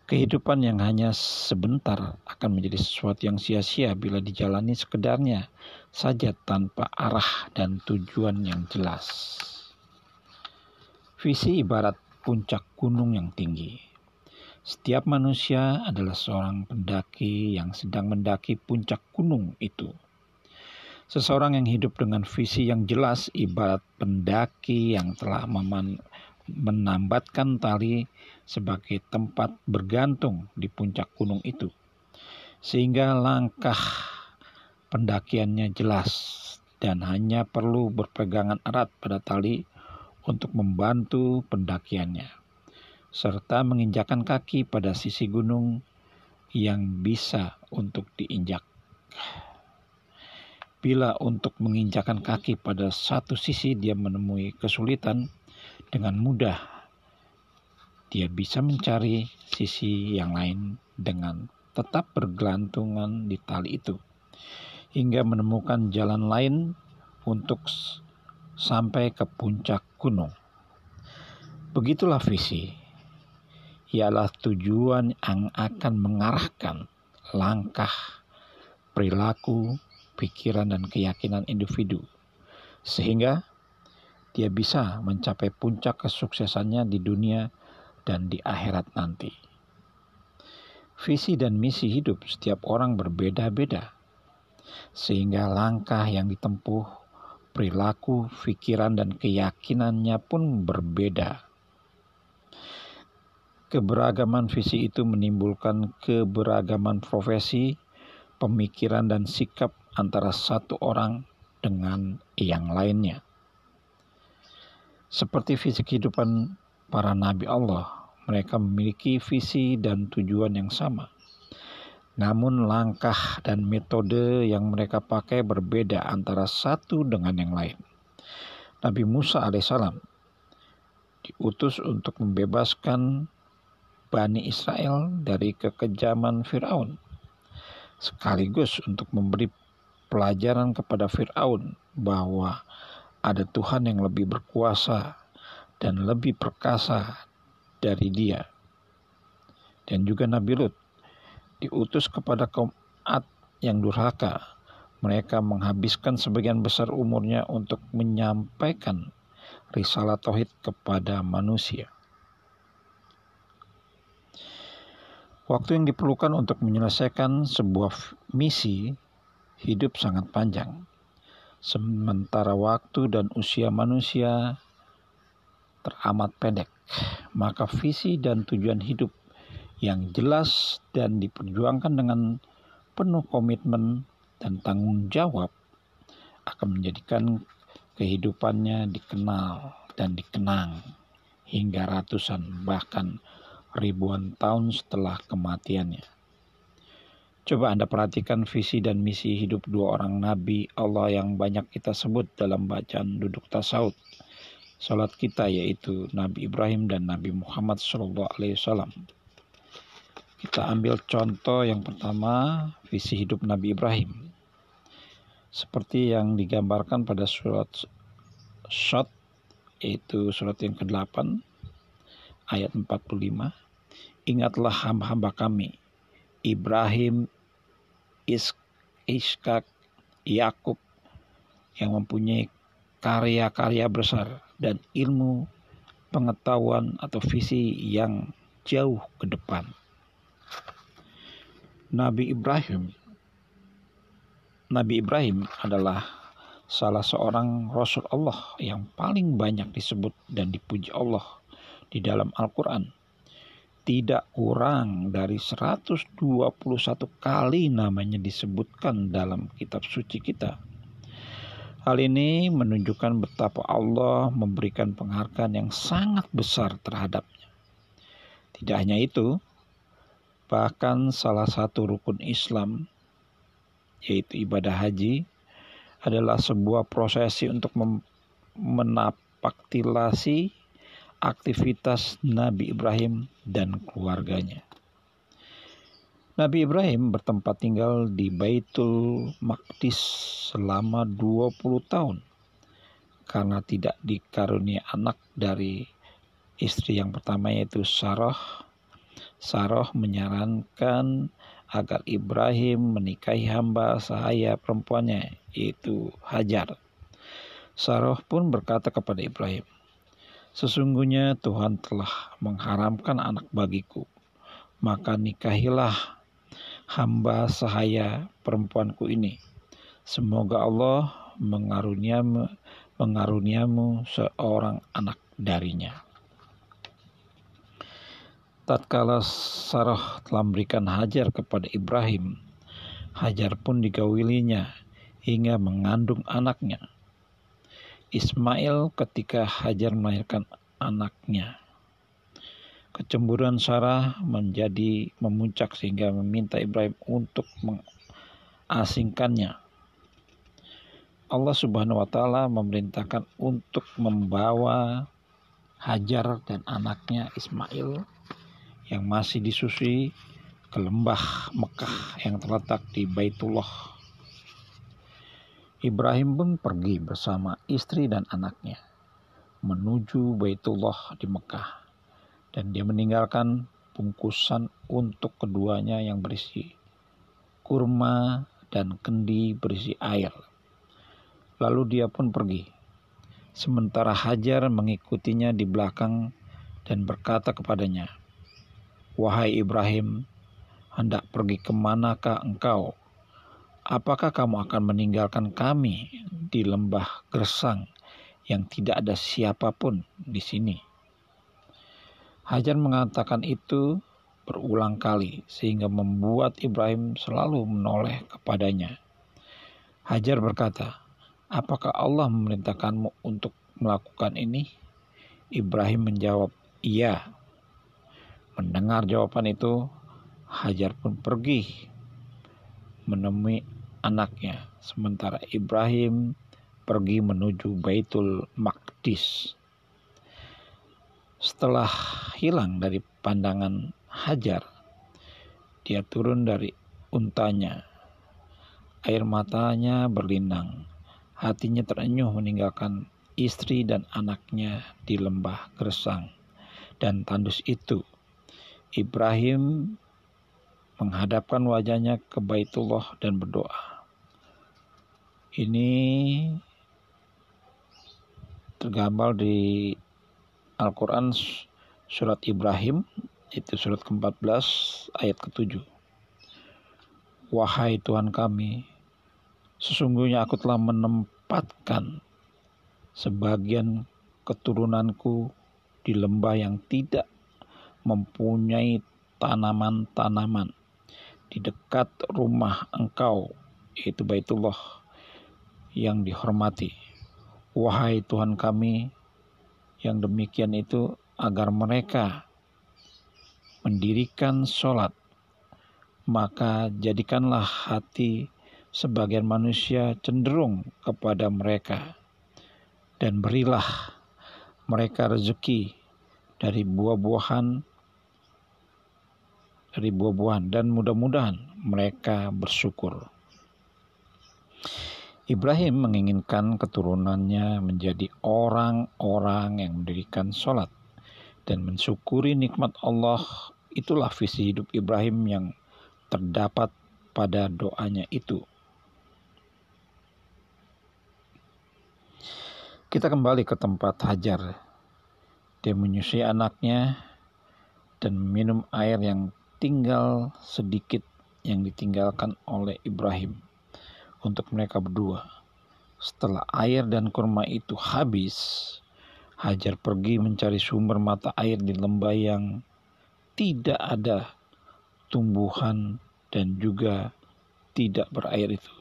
Kehidupan yang hanya sebentar akan menjadi sesuatu yang sia-sia bila dijalani sekedarnya saja tanpa arah dan tujuan yang jelas. Visi ibarat puncak gunung yang tinggi. Setiap manusia adalah seorang pendaki yang sedang mendaki puncak gunung itu. Seseorang yang hidup dengan visi yang jelas ibarat pendaki yang telah menambatkan tali sebagai tempat bergantung di puncak gunung itu, sehingga langkah pendakiannya jelas dan hanya perlu berpegangan erat pada tali untuk membantu pendakiannya, serta menginjakan kaki pada sisi gunung yang bisa untuk diinjak. Bila untuk menginjakan kaki pada satu sisi dia menemui kesulitan, dengan mudah dia bisa mencari sisi yang lain dengan tetap bergelantungan di tali itu hingga menemukan jalan lain untuk sampai ke puncak gunung. Begitulah visi. Ialah tujuan yang akan mengarahkan langkah, perilaku, pikiran, dan keyakinan individu, sehingga dia bisa mencapai puncak kesuksesannya di dunia dan di akhirat nanti. Visi dan misi hidup setiap orang berbeda-beda, sehingga langkah yang ditempuh, perilaku, pikiran, dan keyakinannya pun berbeda. Keberagaman visi itu menimbulkan keberagaman profesi, pemikiran, dan sikap antara satu orang dengan yang lainnya. Seperti visi kehidupan para nabi Allah, mereka memiliki visi dan tujuan yang sama. Namun langkah dan metode yang mereka pakai berbeda antara satu dengan yang lain. Nabi Musa alaihissalam diutus untuk membebaskan Bani Israel dari kekejaman Firaun, sekaligus untuk memberi pelajaran kepada Firaun bahwa ada Tuhan yang lebih berkuasa dan lebih perkasa dari dia. Dan juga Nabi Lut diutus kepada kaum Ad yang durhaka. Mereka menghabiskan sebagian besar umurnya untuk menyampaikan risalah tauhid kepada manusia. Waktu yang diperlukan untuk menyelesaikan sebuah misi hidup sangat panjang. Sementara waktu dan usia manusia teramat pendek maka visi dan tujuan hidup yang jelas dan diperjuangkan dengan penuh komitmen dan tanggung jawab akan menjadikan kehidupannya dikenal dan dikenang hingga ratusan bahkan ribuan tahun setelah kematiannya. Coba Anda perhatikan visi dan misi hidup dua orang nabi Allah yang banyak kita sebut dalam bacaan duduk tasawuf salat kita yaitu Nabi Ibrahim dan Nabi Muhammad Wasallam. Kita ambil contoh yang pertama, visi hidup Nabi Ibrahim. Seperti yang digambarkan pada surat Shot, yaitu surat yang ke-8, ayat 45. Ingatlah hamba-hamba kami, Ibrahim, Ishak, Yakub yang mempunyai karya-karya besar dan ilmu pengetahuan atau visi yang jauh ke depan. Nabi Ibrahim Nabi Ibrahim adalah salah seorang rasul Allah yang paling banyak disebut dan dipuji Allah di dalam Al-Qur'an. Tidak kurang dari 121 kali namanya disebutkan dalam kitab suci kita. Hal ini menunjukkan betapa Allah memberikan penghargaan yang sangat besar terhadapnya. Tidak hanya itu, Bahkan salah satu rukun Islam yaitu ibadah haji adalah sebuah prosesi untuk menapaktilasi aktivitas Nabi Ibrahim dan keluarganya. Nabi Ibrahim bertempat tinggal di Baitul Maqdis selama 20 tahun karena tidak dikarunia anak dari istri yang pertama yaitu Sarah Saroh menyarankan agar Ibrahim menikahi hamba sahaya perempuannya, yaitu Hajar. Saroh pun berkata kepada Ibrahim, Sesungguhnya Tuhan telah mengharamkan anak bagiku, maka nikahilah hamba sahaya perempuanku ini. Semoga Allah mengaruniamu, mengaruniamu seorang anak darinya. Tatkala Sarah telah memberikan Hajar kepada Ibrahim, Hajar pun digawilinya hingga mengandung anaknya. Ismail ketika Hajar melahirkan anaknya. Kecemburuan Sarah menjadi memuncak sehingga meminta Ibrahim untuk mengasingkannya. Allah Subhanahu wa taala memerintahkan untuk membawa Hajar dan anaknya Ismail yang masih disusui ke lembah Mekah yang terletak di Baitullah. Ibrahim pun pergi bersama istri dan anaknya menuju Baitullah di Mekah dan dia meninggalkan bungkusan untuk keduanya yang berisi kurma dan kendi berisi air. Lalu dia pun pergi. Sementara Hajar mengikutinya di belakang dan berkata kepadanya, Wahai Ibrahim, hendak pergi ke manakah engkau? Apakah kamu akan meninggalkan kami di lembah gersang yang tidak ada siapa pun di sini? Hajar mengatakan itu berulang kali sehingga membuat Ibrahim selalu menoleh kepadanya. Hajar berkata, "Apakah Allah memerintahkanmu untuk melakukan ini?" Ibrahim menjawab, "Iya." Mendengar jawaban itu, Hajar pun pergi menemui anaknya, sementara Ibrahim pergi menuju Baitul Maqdis. Setelah hilang dari pandangan Hajar, dia turun dari untanya. Air matanya berlinang, hatinya terenyuh meninggalkan istri dan anaknya di lembah gersang dan tandus itu Ibrahim menghadapkan wajahnya ke Baitullah dan berdoa. Ini tergambar di Al-Quran surat Ibrahim, itu surat ke-14 ayat ke-7. Wahai Tuhan kami, sesungguhnya aku telah menempatkan sebagian keturunanku di lembah yang tidak mempunyai tanaman-tanaman di dekat rumah engkau, yaitu Baitullah yang dihormati. Wahai Tuhan kami, yang demikian itu agar mereka mendirikan sholat, maka jadikanlah hati sebagian manusia cenderung kepada mereka, dan berilah mereka rezeki dari buah-buahan dari buah-buahan dan mudah-mudahan mereka bersyukur. Ibrahim menginginkan keturunannya menjadi orang-orang yang mendirikan sholat dan mensyukuri nikmat Allah. Itulah visi hidup Ibrahim yang terdapat pada doanya itu. Kita kembali ke tempat Hajar. Dia menyusui anaknya dan minum air yang tinggal sedikit yang ditinggalkan oleh Ibrahim untuk mereka berdua. Setelah air dan kurma itu habis, Hajar pergi mencari sumber mata air di lembah yang tidak ada tumbuhan dan juga tidak berair itu.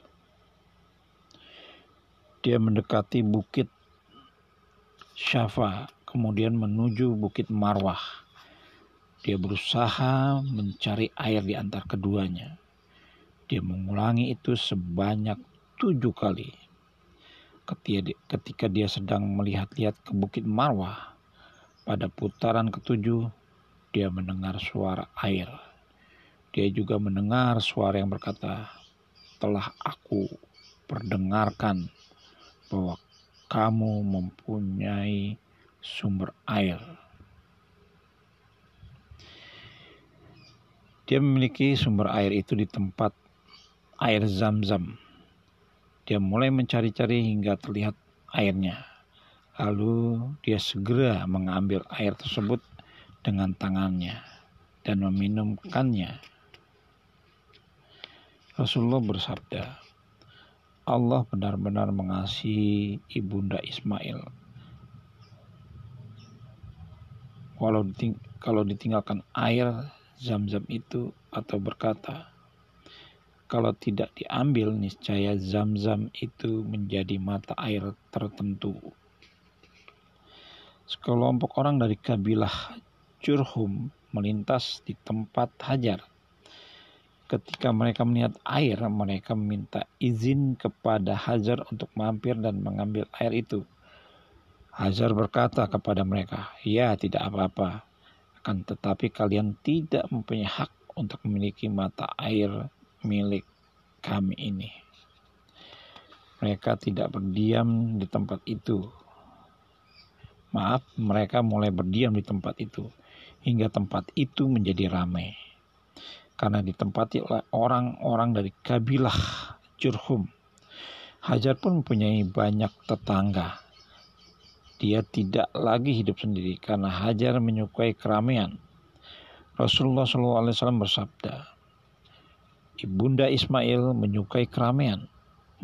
Dia mendekati bukit Syafa, kemudian menuju bukit Marwah dia berusaha mencari air di antara keduanya. Dia mengulangi itu sebanyak tujuh kali. Ketika dia sedang melihat-lihat ke Bukit Marwah, pada putaran ketujuh, dia mendengar suara air. Dia juga mendengar suara yang berkata, "Telah aku perdengarkan bahwa kamu mempunyai sumber air." Dia memiliki sumber air itu di tempat air zam-zam. Dia mulai mencari-cari hingga terlihat airnya. Lalu dia segera mengambil air tersebut dengan tangannya dan meminumkannya. Rasulullah bersabda, Allah benar-benar mengasihi ibunda Ismail. Walau diting kalau ditinggalkan air zam-zam itu atau berkata, kalau tidak diambil niscaya zam-zam itu menjadi mata air tertentu. Sekelompok orang dari kabilah Jurhum melintas di tempat Hajar. Ketika mereka melihat air, mereka meminta izin kepada Hajar untuk mampir dan mengambil air itu. Hajar berkata kepada mereka, "Ya, tidak apa-apa akan tetapi kalian tidak mempunyai hak untuk memiliki mata air milik kami ini. Mereka tidak berdiam di tempat itu. Maaf, mereka mulai berdiam di tempat itu hingga tempat itu menjadi ramai. Karena ditempati oleh orang-orang dari kabilah Jurhum. Hajar pun mempunyai banyak tetangga dia tidak lagi hidup sendiri karena Hajar menyukai keramaian. Rasulullah SAW bersabda, Ibunda Ismail menyukai keramaian,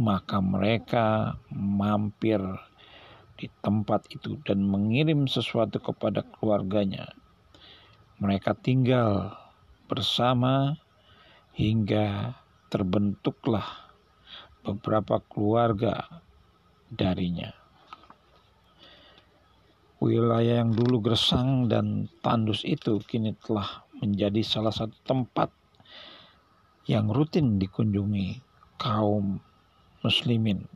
maka mereka mampir di tempat itu dan mengirim sesuatu kepada keluarganya. Mereka tinggal bersama hingga terbentuklah beberapa keluarga darinya. Wilayah yang dulu gersang dan tandus itu kini telah menjadi salah satu tempat yang rutin dikunjungi kaum muslimin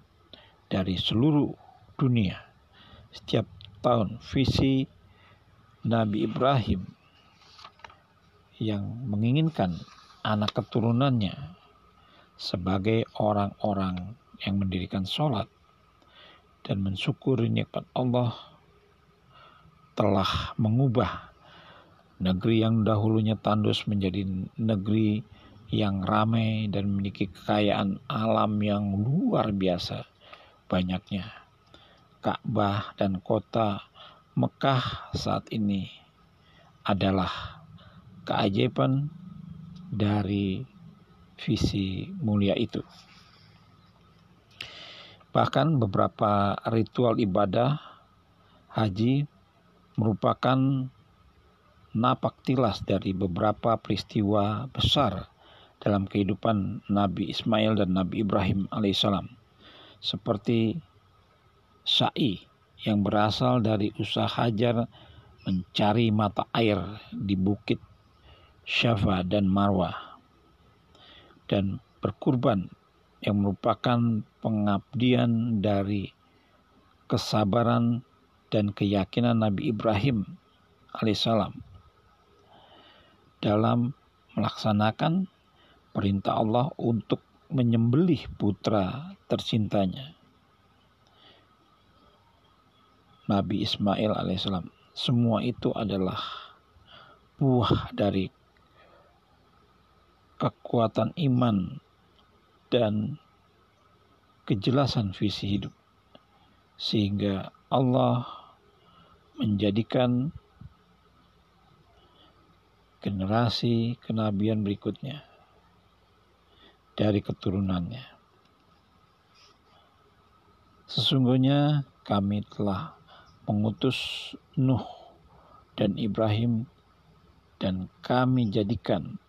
dari seluruh dunia. Setiap tahun visi Nabi Ibrahim yang menginginkan anak keturunannya sebagai orang-orang yang mendirikan sholat dan mensyukuri nikmat Allah telah mengubah negeri yang dahulunya tandus menjadi negeri yang ramai dan memiliki kekayaan alam yang luar biasa banyaknya. Ka'bah dan kota Mekah saat ini adalah keajaiban dari visi mulia itu. Bahkan beberapa ritual ibadah haji merupakan napak tilas dari beberapa peristiwa besar dalam kehidupan Nabi Ismail dan Nabi Ibrahim alaihissalam seperti sa'i yang berasal dari usaha Hajar mencari mata air di bukit Syafa dan Marwah dan berkurban yang merupakan pengabdian dari kesabaran dan keyakinan Nabi Ibrahim alaihissalam dalam melaksanakan perintah Allah untuk menyembelih putra tercintanya. Nabi Ismail alaihissalam. Semua itu adalah buah dari kekuatan iman dan kejelasan visi hidup. Sehingga Allah menjadikan generasi kenabian berikutnya dari keturunannya. Sesungguhnya kami telah mengutus Nuh dan Ibrahim dan kami jadikan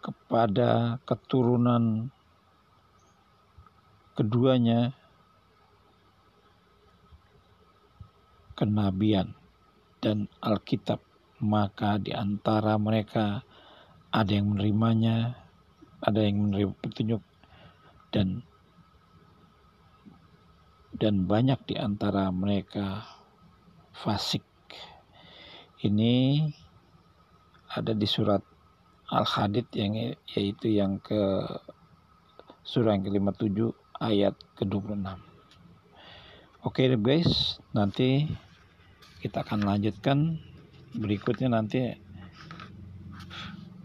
kepada keturunan keduanya kenabian dan Alkitab maka di antara mereka ada yang menerimanya ada yang menerima petunjuk dan dan banyak di antara mereka fasik. Ini ada di surat Al-Hadid yang yaitu yang ke surah yang ke-57 ayat ke-26. Oke okay, guys, nanti kita akan lanjutkan berikutnya nanti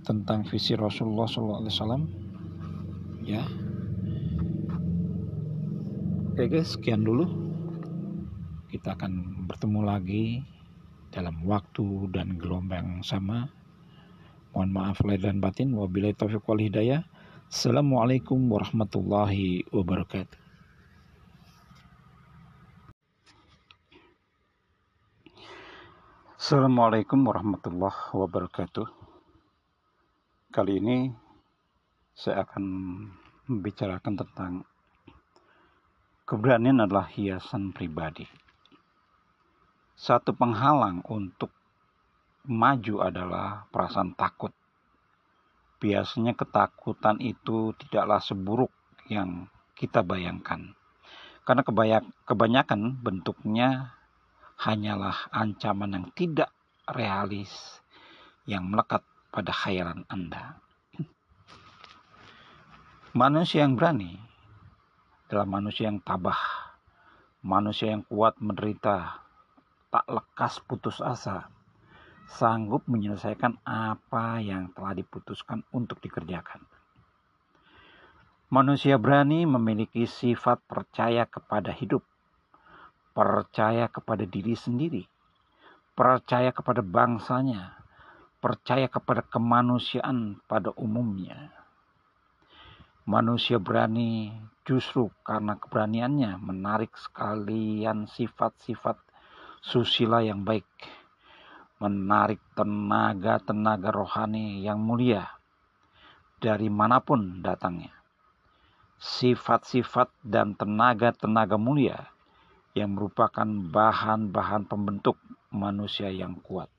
tentang visi Rasulullah SAW ya. Oke guys sekian dulu. Kita akan bertemu lagi dalam waktu dan gelombang sama. Mohon maaf lahir dan batin. Wabillahi taufiq wal hidayah. Assalamualaikum warahmatullahi wabarakatuh Assalamualaikum warahmatullahi wabarakatuh Kali ini saya akan membicarakan tentang keberanian adalah hiasan pribadi. Satu penghalang untuk maju adalah perasaan takut. Biasanya ketakutan itu tidaklah seburuk yang kita bayangkan. Karena kebanyakan bentuknya hanyalah ancaman yang tidak realis yang melekat pada khayalan Anda. Manusia yang berani adalah manusia yang tabah, manusia yang kuat menderita, tak lekas putus asa, sanggup menyelesaikan apa yang telah diputuskan untuk dikerjakan. Manusia berani memiliki sifat percaya kepada hidup, percaya kepada diri sendiri, percaya kepada bangsanya, percaya kepada kemanusiaan pada umumnya. Manusia berani justru karena keberaniannya menarik sekalian sifat-sifat susila yang baik, menarik tenaga-tenaga rohani yang mulia dari mana pun datangnya. Sifat-sifat dan tenaga-tenaga mulia yang merupakan bahan-bahan pembentuk manusia yang kuat.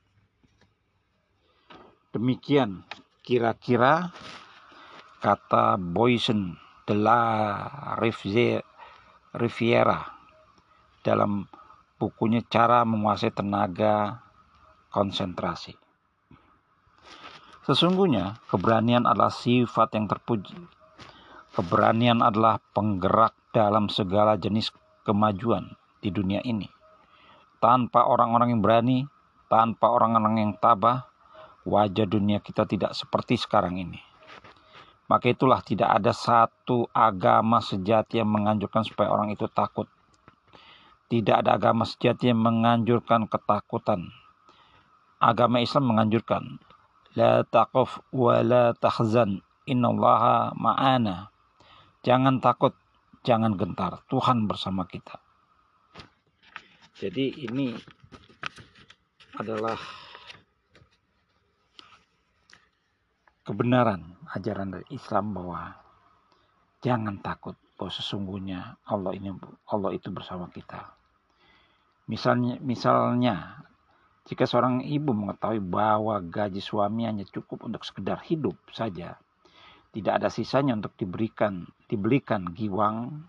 Demikian kira-kira kata Boysen de la Riviera dalam bukunya Cara Menguasai Tenaga Konsentrasi. Sesungguhnya keberanian adalah sifat yang terpuji. Keberanian adalah penggerak dalam segala jenis kemajuan di dunia ini. Tanpa orang-orang yang berani, tanpa orang-orang yang tabah, wajah dunia kita tidak seperti sekarang ini. Maka itulah tidak ada satu agama sejati yang menganjurkan supaya orang itu takut. Tidak ada agama sejati yang menganjurkan ketakutan. Agama Islam menganjurkan la taqaf wa la tahzan innallaha ma'ana. Jangan takut, jangan gentar. Tuhan bersama kita. Jadi ini adalah kebenaran ajaran dari Islam bahwa jangan takut bahwa sesungguhnya Allah ini Allah itu bersama kita. Misalnya misalnya jika seorang ibu mengetahui bahwa gaji suami hanya cukup untuk sekedar hidup saja, tidak ada sisanya untuk diberikan dibelikan giwang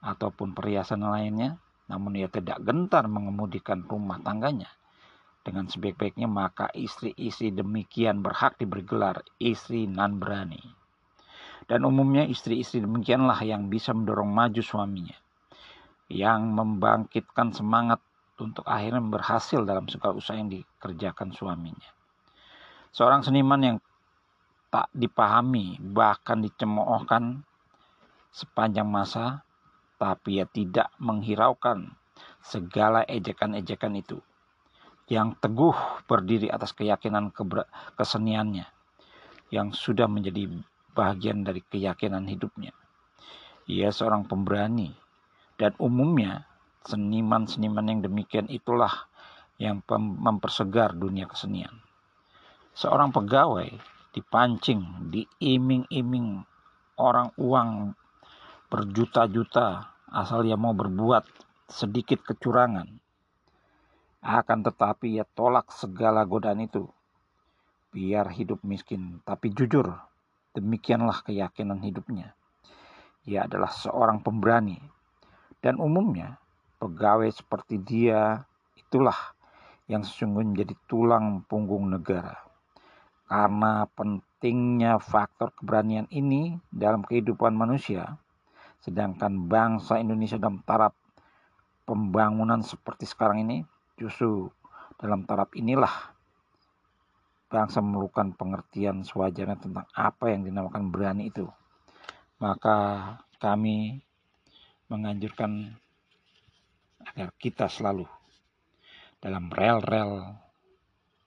ataupun perhiasan lainnya, namun ia tidak gentar mengemudikan rumah tangganya, dengan sebaik-baiknya maka istri-istri demikian berhak diberi gelar istri nan berani. Dan umumnya istri-istri demikianlah yang bisa mendorong maju suaminya. Yang membangkitkan semangat untuk akhirnya berhasil dalam segala usaha yang dikerjakan suaminya. Seorang seniman yang tak dipahami bahkan dicemoohkan sepanjang masa tapi ia tidak menghiraukan segala ejekan-ejekan itu yang teguh berdiri atas keyakinan keseniannya yang sudah menjadi bagian dari keyakinan hidupnya. Ia seorang pemberani dan umumnya seniman-seniman yang demikian itulah yang mempersegar dunia kesenian. Seorang pegawai dipancing, diiming-iming orang uang berjuta-juta asal ia mau berbuat sedikit kecurangan akan tetapi ia tolak segala godaan itu. Biar hidup miskin, tapi jujur. Demikianlah keyakinan hidupnya. Ia adalah seorang pemberani. Dan umumnya, pegawai seperti dia itulah yang sesungguhnya menjadi tulang punggung negara. Karena pentingnya faktor keberanian ini dalam kehidupan manusia, sedangkan bangsa Indonesia dalam taraf pembangunan seperti sekarang ini Justru dalam taraf inilah bangsa memerlukan pengertian sewajarnya tentang apa yang dinamakan berani itu. Maka kami menganjurkan agar kita selalu dalam rel-rel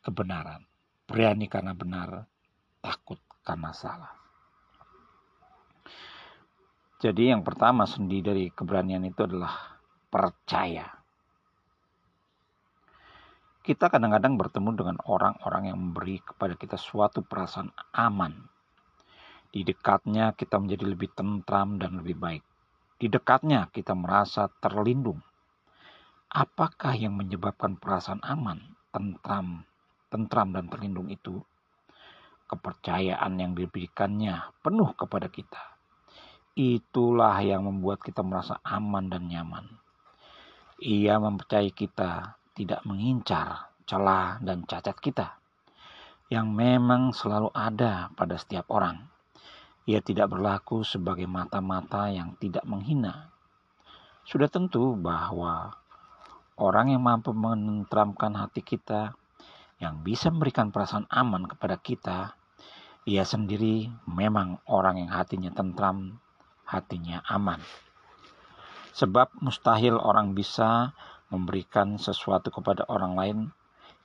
kebenaran. Berani karena benar, takut karena salah. Jadi yang pertama sendi dari keberanian itu adalah percaya kita kadang-kadang bertemu dengan orang-orang yang memberi kepada kita suatu perasaan aman. Di dekatnya kita menjadi lebih tentram dan lebih baik. Di dekatnya kita merasa terlindung. Apakah yang menyebabkan perasaan aman, tentram, tentram dan terlindung itu? Kepercayaan yang diberikannya penuh kepada kita. Itulah yang membuat kita merasa aman dan nyaman. Ia mempercayai kita tidak mengincar celah dan cacat kita yang memang selalu ada pada setiap orang. Ia tidak berlaku sebagai mata-mata yang tidak menghina. Sudah tentu bahwa orang yang mampu menenteramkan hati kita, yang bisa memberikan perasaan aman kepada kita, ia sendiri memang orang yang hatinya tentram, hatinya aman. Sebab mustahil orang bisa memberikan sesuatu kepada orang lain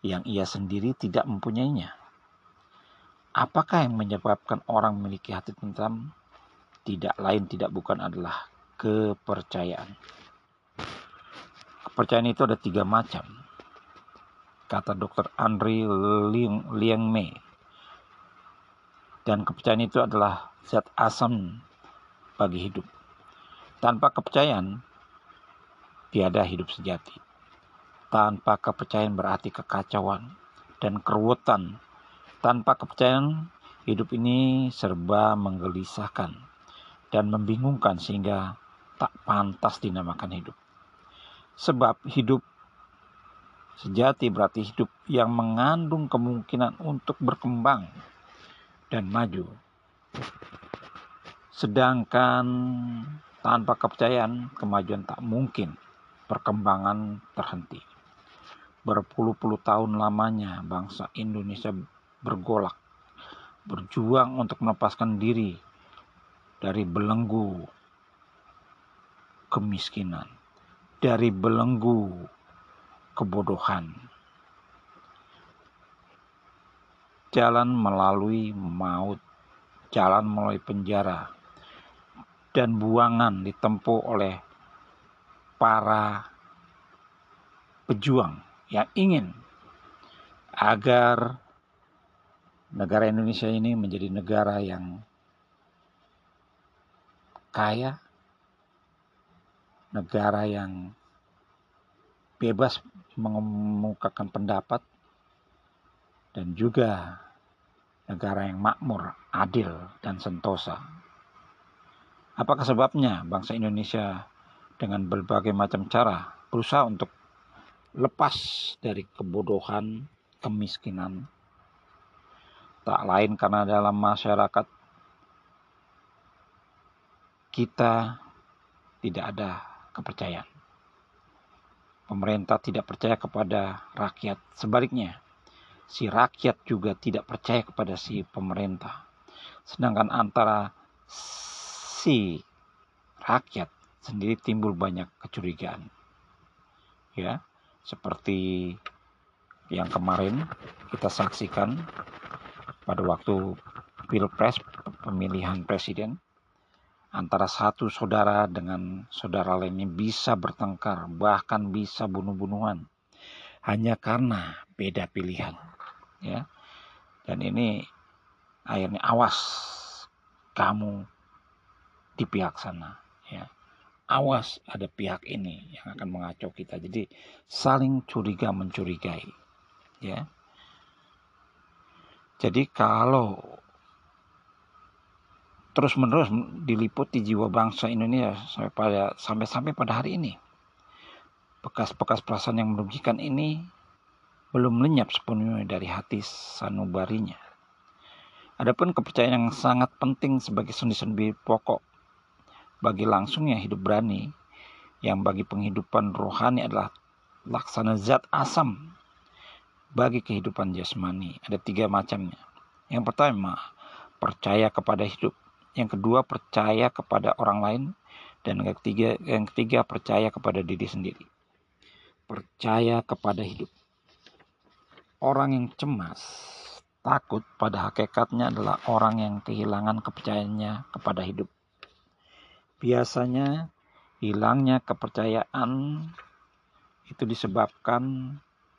yang ia sendiri tidak mempunyainya. Apakah yang menyebabkan orang memiliki hati tentram? Tidak lain tidak bukan adalah kepercayaan. Kepercayaan itu ada tiga macam. Kata Dr. Andri Liang Mei. Dan kepercayaan itu adalah zat asam bagi hidup. Tanpa kepercayaan, tiada hidup sejati. Tanpa kepercayaan berarti kekacauan dan keruwetan. Tanpa kepercayaan, hidup ini serba menggelisahkan dan membingungkan sehingga tak pantas dinamakan hidup. Sebab hidup sejati berarti hidup yang mengandung kemungkinan untuk berkembang dan maju. Sedangkan tanpa kepercayaan, kemajuan tak mungkin perkembangan terhenti. Berpuluh-puluh tahun lamanya bangsa Indonesia bergolak, berjuang untuk melepaskan diri dari belenggu kemiskinan, dari belenggu kebodohan. Jalan melalui maut, jalan melalui penjara, dan buangan ditempuh oleh para pejuang yang ingin agar negara Indonesia ini menjadi negara yang kaya, negara yang bebas mengemukakan pendapat, dan juga negara yang makmur, adil, dan sentosa. Apakah sebabnya bangsa Indonesia dengan berbagai macam cara berusaha untuk lepas dari kebodohan, kemiskinan. Tak lain karena dalam masyarakat kita tidak ada kepercayaan. Pemerintah tidak percaya kepada rakyat. Sebaliknya, si rakyat juga tidak percaya kepada si pemerintah. Sedangkan antara si rakyat sendiri timbul banyak kecurigaan. Ya, seperti yang kemarin kita saksikan pada waktu Pilpres pemilihan presiden antara satu saudara dengan saudara lainnya bisa bertengkar, bahkan bisa bunuh-bunuhan hanya karena beda pilihan. Ya. Dan ini akhirnya awas kamu di pihak sana, ya. Awas ada pihak ini yang akan mengacau kita. Jadi saling curiga mencurigai, ya. Jadi kalau terus-menerus diliput di jiwa bangsa Indonesia sampai pada sampai-sampai pada hari ini. Bekas-bekas perasaan yang merugikan ini belum lenyap sepenuhnya dari hati sanubarinya. Adapun kepercayaan yang sangat penting sebagai sendi-sendi pokok bagi langsungnya hidup berani, yang bagi penghidupan rohani adalah laksana zat asam bagi kehidupan jasmani. Ada tiga macamnya. Yang pertama, percaya kepada hidup. Yang kedua percaya kepada orang lain dan yang ketiga yang ketiga percaya kepada diri sendiri. Percaya kepada hidup. Orang yang cemas, takut pada hakikatnya adalah orang yang kehilangan kepercayaannya kepada hidup. Biasanya hilangnya kepercayaan itu disebabkan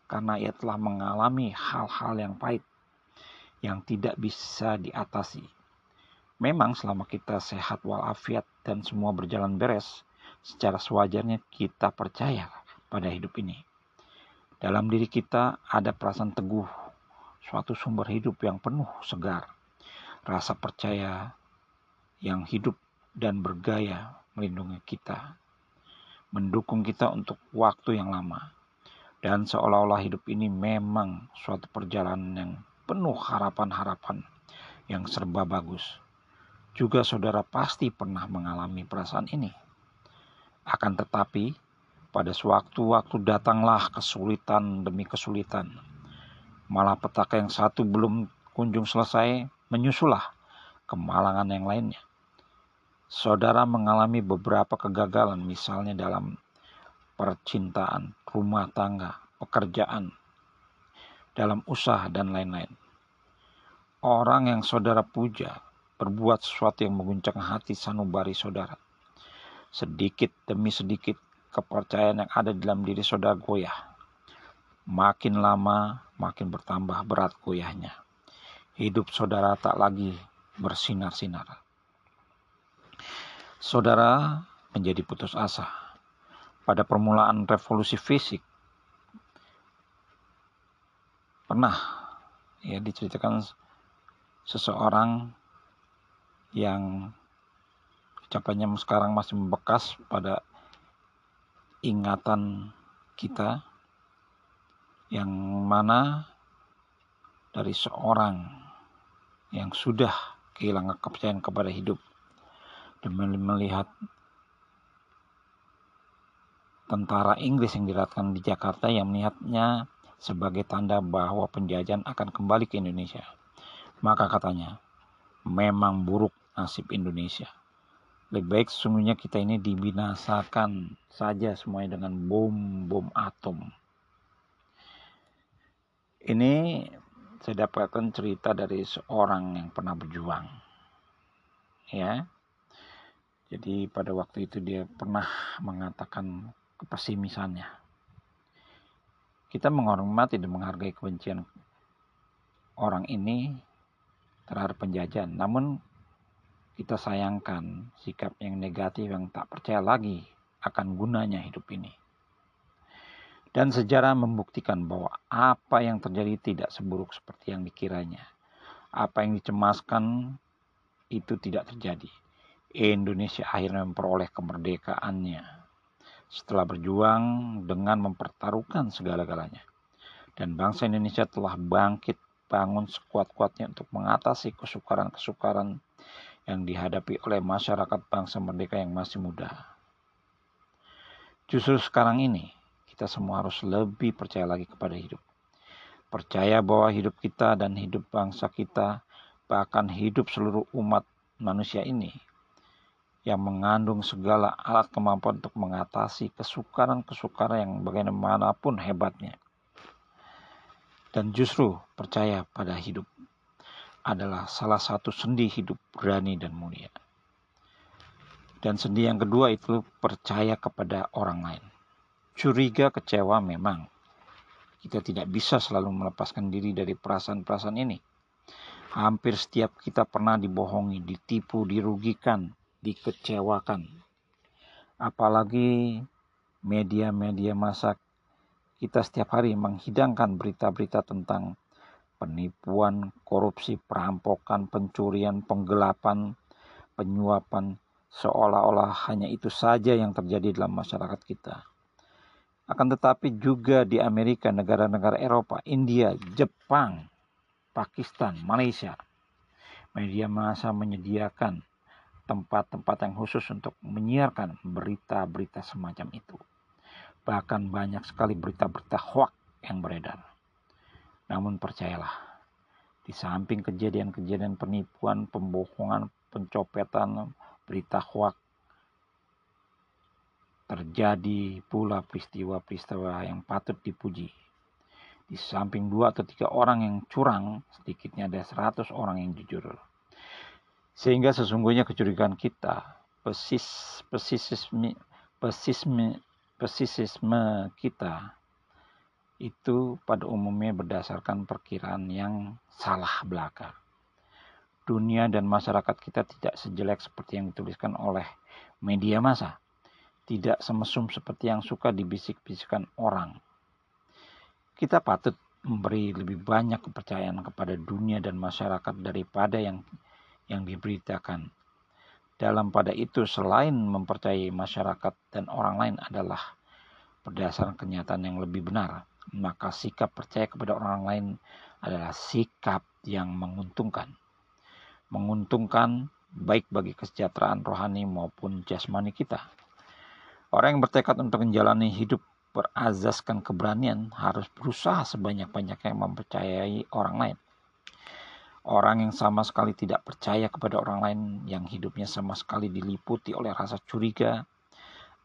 karena ia telah mengalami hal-hal yang pahit yang tidak bisa diatasi Memang selama kita sehat walafiat dan semua berjalan beres, secara sewajarnya kita percaya pada hidup ini. Dalam diri kita ada perasaan teguh, suatu sumber hidup yang penuh segar, rasa percaya yang hidup dan bergaya melindungi kita, mendukung kita untuk waktu yang lama. Dan seolah-olah hidup ini memang suatu perjalanan yang penuh harapan-harapan yang serba bagus juga saudara pasti pernah mengalami perasaan ini. Akan tetapi, pada sewaktu-waktu datanglah kesulitan demi kesulitan. Malah petaka yang satu belum kunjung selesai, menyusulah kemalangan yang lainnya. Saudara mengalami beberapa kegagalan, misalnya dalam percintaan, rumah tangga, pekerjaan, dalam usaha, dan lain-lain. Orang yang saudara puja berbuat sesuatu yang mengguncang hati sanubari saudara. Sedikit demi sedikit kepercayaan yang ada dalam diri saudara goyah. Makin lama makin bertambah berat goyahnya. Hidup saudara tak lagi bersinar-sinar. Saudara menjadi putus asa. Pada permulaan revolusi fisik, pernah ya diceritakan seseorang yang ucapannya sekarang masih membekas pada ingatan kita yang mana dari seorang yang sudah kehilangan kepercayaan kepada hidup dan melihat tentara Inggris yang dilatkan di Jakarta yang melihatnya sebagai tanda bahwa penjajahan akan kembali ke Indonesia. Maka katanya, memang buruk nasib Indonesia. Lebih baik sesungguhnya kita ini dibinasakan saja semuanya dengan bom-bom atom. Ini saya dapatkan cerita dari seorang yang pernah berjuang. Ya. Jadi pada waktu itu dia pernah mengatakan kepesimisannya. Kita menghormati dan menghargai kebencian orang ini terhadap penjajahan. Namun kita sayangkan sikap yang negatif yang tak percaya lagi akan gunanya hidup ini. Dan sejarah membuktikan bahwa apa yang terjadi tidak seburuk seperti yang dikiranya. Apa yang dicemaskan itu tidak terjadi. Indonesia akhirnya memperoleh kemerdekaannya. setelah berjuang dengan mempertaruhkan segala-galanya. Dan bangsa Indonesia telah bangkit bangun sekuat-kuatnya untuk mengatasi kesukaran-kesukaran yang dihadapi oleh masyarakat bangsa merdeka yang masih muda. Justru sekarang ini, kita semua harus lebih percaya lagi kepada hidup. Percaya bahwa hidup kita dan hidup bangsa kita, bahkan hidup seluruh umat manusia ini yang mengandung segala alat kemampuan untuk mengatasi kesukaran-kesukaran yang bagaimanapun hebatnya. Dan justru percaya pada hidup adalah salah satu sendi hidup berani dan mulia. Dan sendi yang kedua itu percaya kepada orang lain. Curiga kecewa memang. Kita tidak bisa selalu melepaskan diri dari perasaan-perasaan ini. Hampir setiap kita pernah dibohongi, ditipu, dirugikan, dikecewakan. Apalagi media-media masa kita setiap hari menghidangkan berita-berita tentang penipuan, korupsi, perampokan, pencurian, penggelapan, penyuapan, seolah-olah hanya itu saja yang terjadi dalam masyarakat kita. Akan tetapi juga di Amerika, negara-negara Eropa, India, Jepang, Pakistan, Malaysia, media massa menyediakan tempat-tempat yang khusus untuk menyiarkan berita-berita semacam itu. Bahkan banyak sekali berita-berita hoax yang beredar. Namun percayalah, di samping kejadian-kejadian penipuan, pembohongan, pencopetan, berita hoax, terjadi pula peristiwa-peristiwa yang patut dipuji. Di samping dua atau tiga orang yang curang, sedikitnya ada seratus orang yang jujur. Sehingga sesungguhnya kecurigaan kita, pesis, pesisisme, pesisme, pesisisme kita itu pada umumnya berdasarkan perkiraan yang salah belaka. Dunia dan masyarakat kita tidak sejelek seperti yang dituliskan oleh media massa. Tidak semesum seperti yang suka dibisik-bisikkan orang. Kita patut memberi lebih banyak kepercayaan kepada dunia dan masyarakat daripada yang yang diberitakan. Dalam pada itu selain mempercayai masyarakat dan orang lain adalah berdasarkan kenyataan yang lebih benar, maka sikap percaya kepada orang lain adalah sikap yang menguntungkan. Menguntungkan baik bagi kesejahteraan rohani maupun jasmani kita. Orang yang bertekad untuk menjalani hidup berazaskan keberanian harus berusaha sebanyak-banyaknya mempercayai orang lain. Orang yang sama sekali tidak percaya kepada orang lain, yang hidupnya sama sekali diliputi oleh rasa curiga,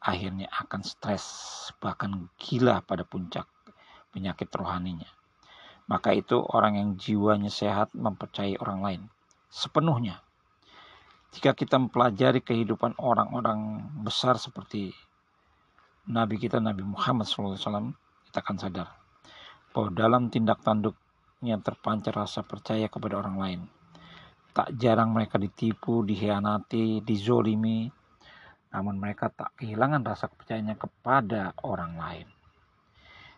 akhirnya akan stres, bahkan gila pada puncak penyakit rohaninya. Maka itu orang yang jiwanya sehat mempercayai orang lain sepenuhnya. Jika kita mempelajari kehidupan orang-orang besar seperti Nabi kita Nabi Muhammad SAW, kita akan sadar bahwa dalam tindak tanduk yang terpancar rasa percaya kepada orang lain. Tak jarang mereka ditipu, dihianati, dizolimi, namun mereka tak kehilangan rasa kepercayaannya kepada orang lain.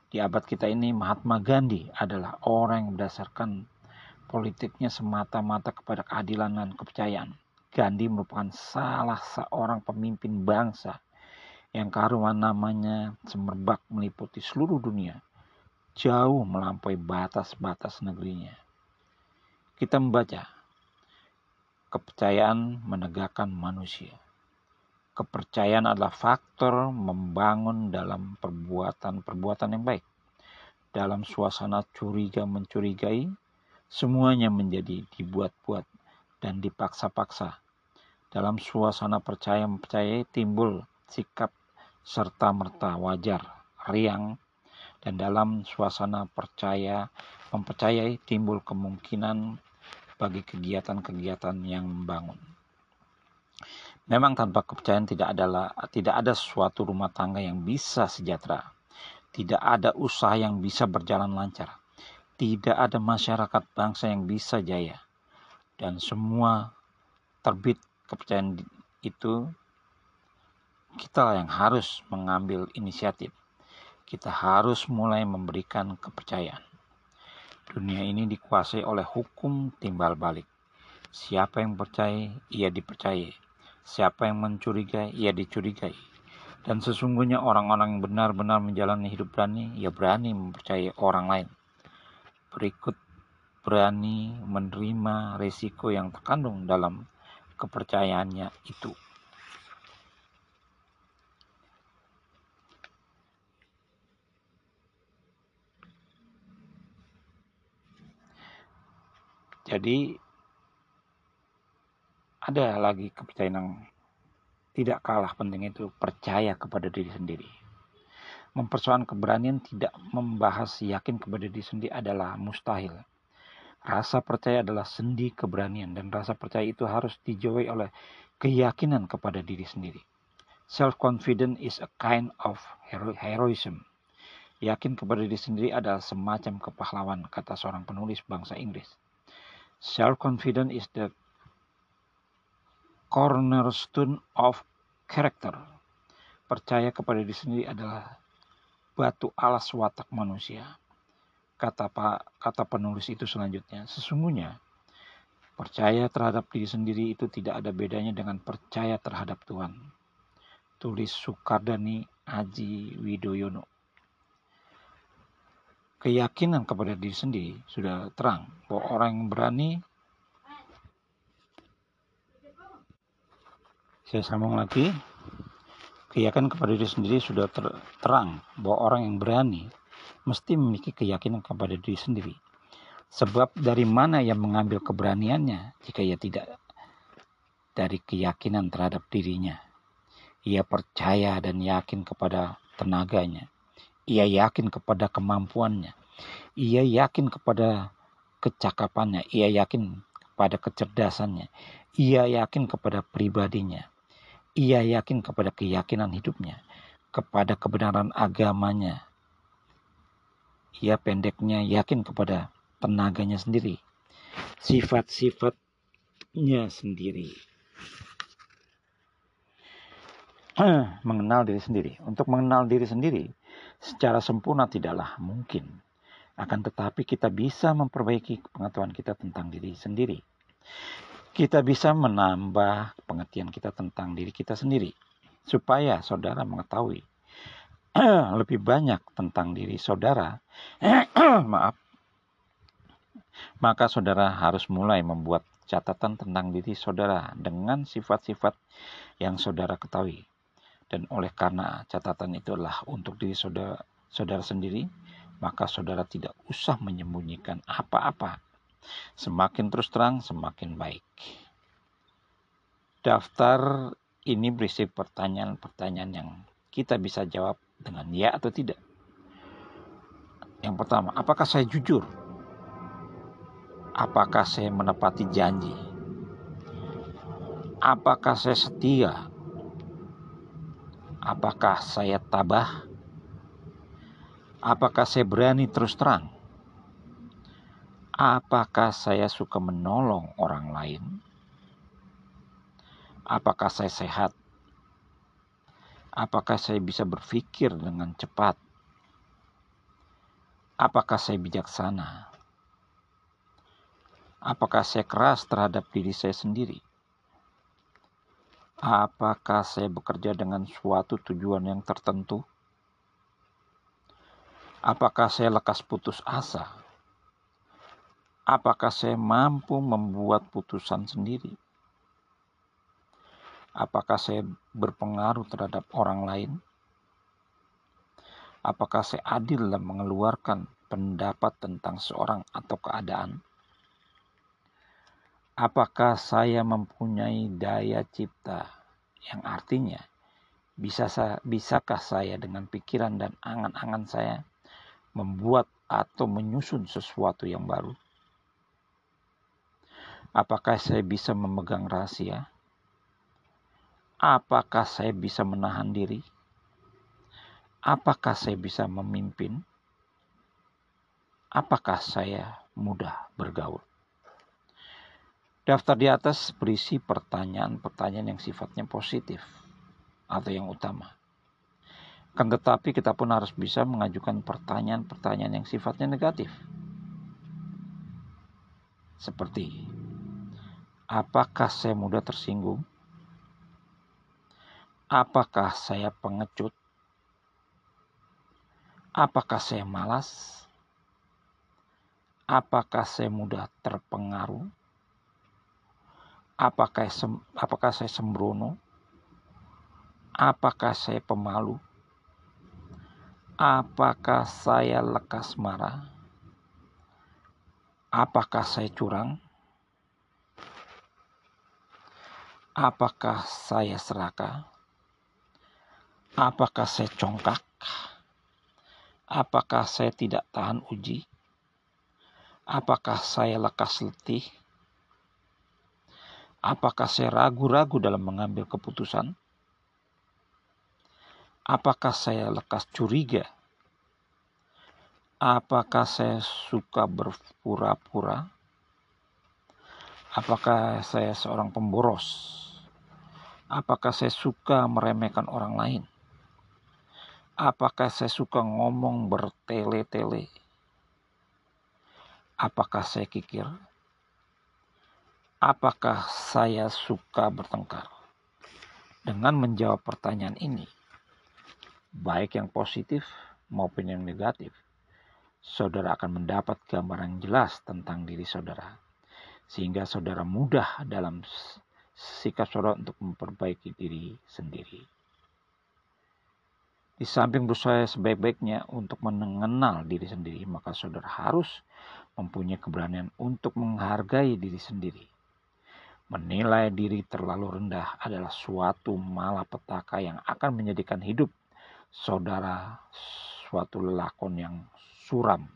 Di abad kita ini, Mahatma Gandhi adalah orang yang berdasarkan politiknya semata-mata kepada keadilan dan kepercayaan. Gandhi merupakan salah seorang pemimpin bangsa yang keharuman namanya semerbak meliputi seluruh dunia jauh melampaui batas-batas negerinya. Kita membaca, kepercayaan menegakkan manusia. Kepercayaan adalah faktor membangun dalam perbuatan-perbuatan yang baik. Dalam suasana curiga mencurigai, semuanya menjadi dibuat-buat dan dipaksa-paksa. Dalam suasana percaya mempercayai timbul sikap serta merta wajar, riang, dan dalam suasana percaya mempercayai timbul kemungkinan bagi kegiatan-kegiatan yang membangun. Memang tanpa kepercayaan tidak adalah tidak ada suatu rumah tangga yang bisa sejahtera. Tidak ada usaha yang bisa berjalan lancar. Tidak ada masyarakat bangsa yang bisa jaya. Dan semua terbit kepercayaan itu kita yang harus mengambil inisiatif kita harus mulai memberikan kepercayaan. Dunia ini dikuasai oleh hukum timbal balik. Siapa yang percaya, ia dipercayai. Siapa yang mencurigai, ia dicurigai. Dan sesungguhnya orang-orang yang benar-benar menjalani hidup berani, ya berani mempercayai orang lain. Berikut berani menerima resiko yang terkandung dalam kepercayaannya itu. Jadi ada lagi kepercayaan yang tidak kalah penting itu percaya kepada diri sendiri. Mempersoalkan keberanian tidak membahas yakin kepada diri sendiri adalah mustahil. Rasa percaya adalah sendi keberanian dan rasa percaya itu harus dijauhi oleh keyakinan kepada diri sendiri. Self-confidence is a kind of hero heroism. Yakin kepada diri sendiri adalah semacam kepahlawan, kata seorang penulis bangsa Inggris. Self-confidence is the cornerstone of character. Percaya kepada diri sendiri adalah batu alas watak manusia. Kata Pak, kata penulis itu selanjutnya, sesungguhnya percaya terhadap diri sendiri itu tidak ada bedanya dengan percaya terhadap Tuhan. Tulis Sukardani Aji Widoyono keyakinan kepada diri sendiri sudah terang bahwa orang yang berani saya sambung lagi keyakinan kepada diri sendiri sudah ter terang bahwa orang yang berani mesti memiliki keyakinan kepada diri sendiri. Sebab dari mana yang mengambil keberaniannya jika ia tidak dari keyakinan terhadap dirinya? Ia percaya dan yakin kepada tenaganya ia yakin kepada kemampuannya. Ia yakin kepada kecakapannya. Ia yakin kepada kecerdasannya. Ia yakin kepada pribadinya. Ia yakin kepada keyakinan hidupnya. Kepada kebenaran agamanya. Ia pendeknya yakin kepada tenaganya sendiri. Sifat-sifatnya sendiri. mengenal diri sendiri. Untuk mengenal diri sendiri, secara sempurna tidaklah mungkin. Akan tetapi kita bisa memperbaiki pengetahuan kita tentang diri sendiri. Kita bisa menambah pengertian kita tentang diri kita sendiri. Supaya saudara mengetahui lebih banyak tentang diri saudara. Maaf. Maka saudara harus mulai membuat catatan tentang diri saudara dengan sifat-sifat yang saudara ketahui. Dan oleh karena catatan itu adalah untuk diri saudara, saudara sendiri, maka saudara tidak usah menyembunyikan apa-apa. Semakin terus terang, semakin baik. Daftar ini berisi pertanyaan-pertanyaan yang kita bisa jawab dengan ya atau tidak. Yang pertama, apakah saya jujur? Apakah saya menepati janji? Apakah saya setia? Apakah saya tabah? Apakah saya berani terus terang? Apakah saya suka menolong orang lain? Apakah saya sehat? Apakah saya bisa berpikir dengan cepat? Apakah saya bijaksana? Apakah saya keras terhadap diri saya sendiri? Apakah saya bekerja dengan suatu tujuan yang tertentu? Apakah saya lekas putus asa? Apakah saya mampu membuat putusan sendiri? Apakah saya berpengaruh terhadap orang lain? Apakah saya adil dalam mengeluarkan pendapat tentang seorang atau keadaan? Apakah saya mempunyai daya cipta yang artinya bisa bisakah saya dengan pikiran dan angan-angan saya membuat atau menyusun sesuatu yang baru? Apakah saya bisa memegang rahasia? Apakah saya bisa menahan diri? Apakah saya bisa memimpin? Apakah saya mudah bergaul? Daftar di atas berisi pertanyaan-pertanyaan yang sifatnya positif atau yang utama. Kan tetapi kita pun harus bisa mengajukan pertanyaan-pertanyaan yang sifatnya negatif. Seperti, apakah saya mudah tersinggung? Apakah saya pengecut? Apakah saya malas? Apakah saya mudah terpengaruh? Apakah, sem apakah saya sembrono? Apakah saya pemalu? Apakah saya lekas marah? Apakah saya curang? Apakah saya serakah? Apakah saya congkak? Apakah saya tidak tahan uji? Apakah saya lekas letih? Apakah saya ragu-ragu dalam mengambil keputusan? Apakah saya lekas curiga? Apakah saya suka berpura-pura? Apakah saya seorang pemboros? Apakah saya suka meremehkan orang lain? Apakah saya suka ngomong bertele-tele? Apakah saya kikir? Apakah saya suka bertengkar? Dengan menjawab pertanyaan ini, baik yang positif maupun yang negatif, saudara akan mendapat gambaran jelas tentang diri saudara, sehingga saudara mudah dalam sikap saudara untuk memperbaiki diri sendiri. Di samping berusaha sebaik-baiknya untuk mengenal diri sendiri, maka saudara harus mempunyai keberanian untuk menghargai diri sendiri. Menilai diri terlalu rendah adalah suatu malapetaka yang akan menjadikan hidup saudara suatu lelakon yang suram.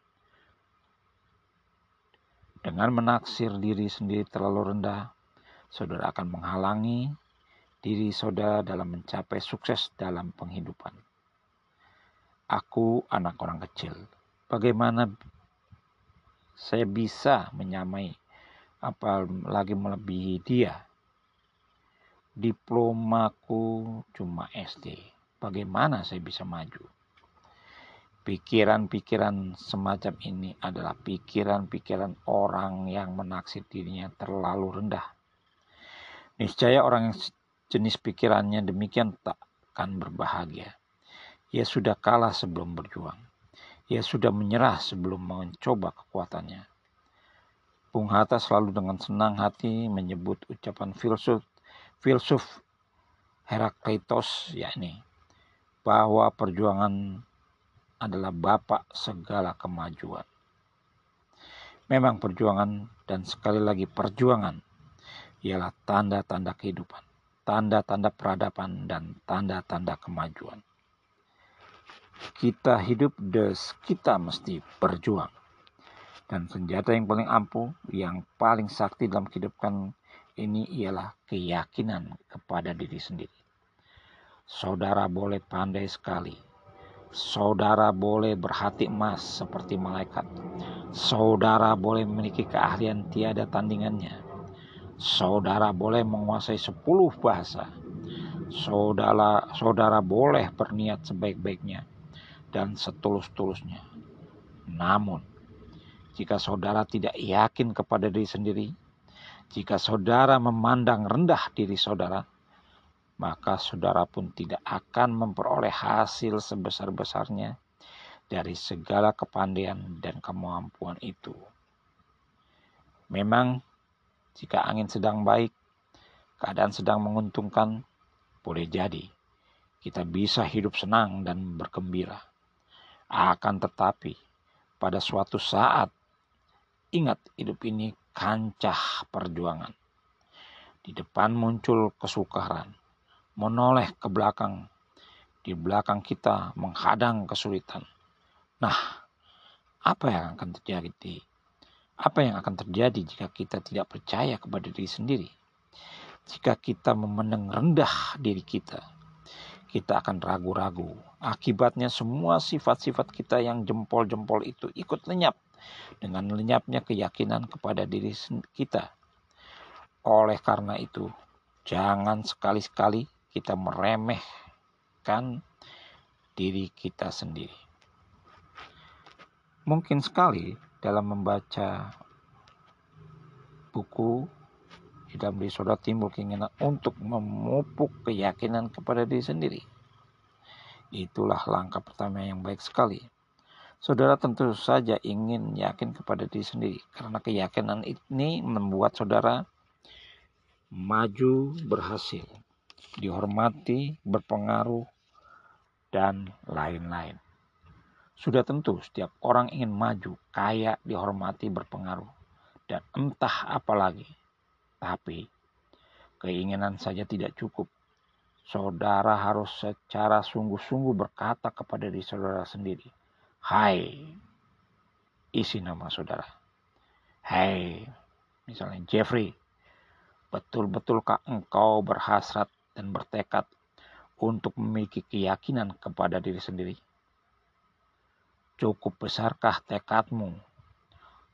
Dengan menaksir diri sendiri terlalu rendah, saudara akan menghalangi diri saudara dalam mencapai sukses dalam penghidupan. Aku anak orang kecil. Bagaimana saya bisa menyamai apalagi melebihi dia? Diplomaku cuma SD. Bagaimana saya bisa maju? Pikiran-pikiran semacam ini adalah pikiran-pikiran orang yang menaksir dirinya terlalu rendah Niscaya orang yang jenis pikirannya demikian tak akan berbahagia. Ia sudah kalah sebelum berjuang. Ia sudah menyerah sebelum mencoba kekuatannya. Bung Hatta selalu dengan senang hati menyebut ucapan filsuf filsuf Herakleitos yakni bahwa perjuangan adalah bapak segala kemajuan. Memang perjuangan dan sekali lagi perjuangan ialah tanda-tanda kehidupan, tanda-tanda peradaban, dan tanda-tanda kemajuan. Kita hidup des kita mesti berjuang. Dan senjata yang paling ampuh, yang paling sakti dalam kehidupan ini ialah keyakinan kepada diri sendiri. Saudara boleh pandai sekali. Saudara boleh berhati emas seperti malaikat. Saudara boleh memiliki keahlian tiada tandingannya Saudara boleh menguasai sepuluh bahasa. Saudara, saudara boleh berniat sebaik-baiknya dan setulus-tulusnya. Namun, jika saudara tidak yakin kepada diri sendiri, jika saudara memandang rendah diri saudara, maka saudara pun tidak akan memperoleh hasil sebesar-besarnya dari segala kepandaian dan kemampuan itu. Memang jika angin sedang baik, keadaan sedang menguntungkan, boleh jadi kita bisa hidup senang dan bergembira. Akan tetapi, pada suatu saat, ingat hidup ini kancah perjuangan. Di depan muncul kesukaran, menoleh ke belakang, di belakang kita menghadang kesulitan. Nah, apa yang akan terjadi apa yang akan terjadi jika kita tidak percaya kepada diri sendiri? Jika kita memandang rendah diri kita, kita akan ragu-ragu. Akibatnya semua sifat-sifat kita yang jempol-jempol itu ikut lenyap dengan lenyapnya keyakinan kepada diri kita. Oleh karena itu, jangan sekali-sekali kita meremehkan diri kita sendiri. Mungkin sekali dalam membaca buku di dalam diri timbul keinginan untuk memupuk keyakinan kepada diri sendiri. Itulah langkah pertama yang baik sekali. Saudara tentu saja ingin yakin kepada diri sendiri karena keyakinan ini membuat saudara maju berhasil, dihormati, berpengaruh, dan lain-lain. Sudah tentu setiap orang ingin maju, kaya, dihormati, berpengaruh, dan entah apa lagi. Tapi keinginan saja tidak cukup. Saudara harus secara sungguh-sungguh berkata kepada diri saudara sendiri, Hai, isi nama saudara. Hai, misalnya Jeffrey, betul-betulkah engkau berhasrat dan bertekad untuk memiliki keyakinan kepada diri sendiri? Cukup besarkah tekadmu?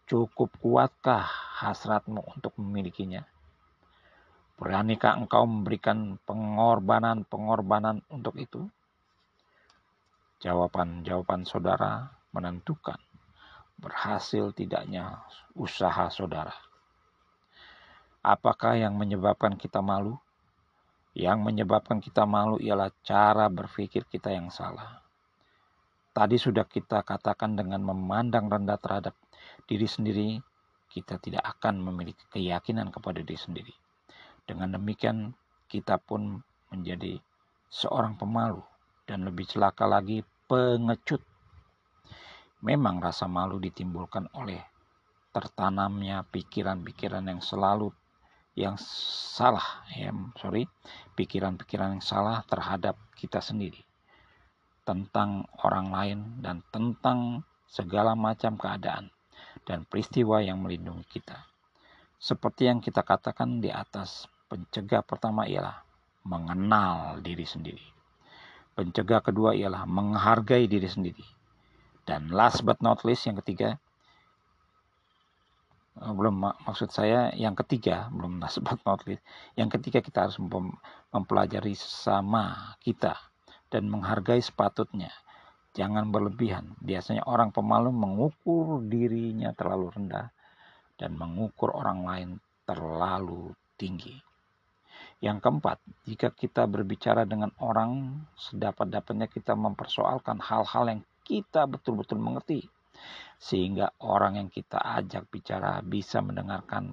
Cukup kuatkah hasratmu untuk memilikinya? Beranikah engkau memberikan pengorbanan-pengorbanan untuk itu? Jawaban-jawaban saudara menentukan berhasil tidaknya usaha saudara. Apakah yang menyebabkan kita malu? Yang menyebabkan kita malu ialah cara berpikir kita yang salah. Tadi sudah kita katakan dengan memandang rendah terhadap diri sendiri, kita tidak akan memiliki keyakinan kepada diri sendiri. Dengan demikian, kita pun menjadi seorang pemalu dan lebih celaka lagi pengecut. Memang rasa malu ditimbulkan oleh tertanamnya pikiran-pikiran yang selalu yang salah ya sorry pikiran-pikiran yang salah terhadap kita sendiri tentang orang lain dan tentang segala macam keadaan dan peristiwa yang melindungi kita. Seperti yang kita katakan di atas, pencegah pertama ialah mengenal diri sendiri. Pencegah kedua ialah menghargai diri sendiri. Dan last but not least yang ketiga, eh, belum maksud saya yang ketiga belum last but not least yang ketiga kita harus mempelajari sesama kita dan menghargai sepatutnya. Jangan berlebihan. Biasanya orang pemalu mengukur dirinya terlalu rendah dan mengukur orang lain terlalu tinggi. Yang keempat, jika kita berbicara dengan orang, sedapat-dapatnya kita mempersoalkan hal-hal yang kita betul-betul mengerti. Sehingga orang yang kita ajak bicara bisa mendengarkan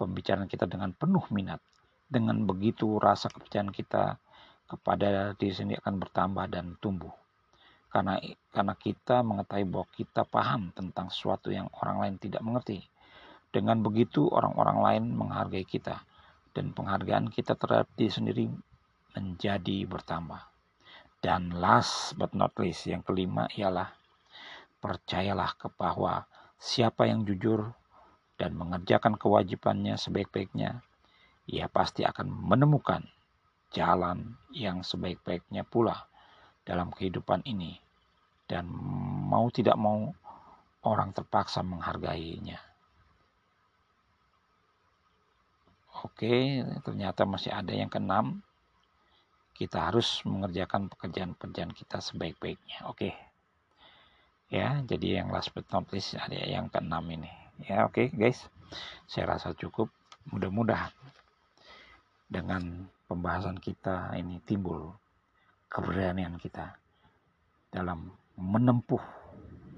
pembicaraan kita dengan penuh minat. Dengan begitu rasa kepercayaan kita kepada diri sendiri akan bertambah dan tumbuh. Karena karena kita mengetahui bahwa kita paham tentang sesuatu yang orang lain tidak mengerti. Dengan begitu orang-orang lain menghargai kita dan penghargaan kita terhadap diri sendiri menjadi bertambah. Dan last but not least yang kelima ialah percayalah ke bahwa siapa yang jujur dan mengerjakan kewajibannya sebaik-baiknya, ia pasti akan menemukan jalan yang sebaik-baiknya pula dalam kehidupan ini dan mau tidak mau orang terpaksa menghargainya. Oke, ternyata masih ada yang keenam. Kita harus mengerjakan pekerjaan-pekerjaan kita sebaik-baiknya. Oke. Ya, jadi yang last but not least ada yang keenam ini. Ya, oke guys. Saya rasa cukup. Mudah-mudahan dengan pembahasan kita ini timbul keberanian kita dalam menempuh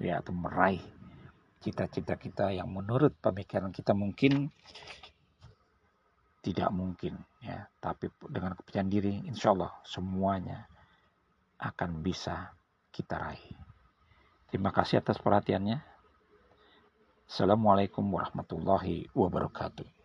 ya atau meraih cita-cita kita yang menurut pemikiran kita mungkin tidak mungkin ya. Tapi dengan kepercayaan diri insya Allah semuanya akan bisa kita raih. Terima kasih atas perhatiannya. Assalamualaikum warahmatullahi wabarakatuh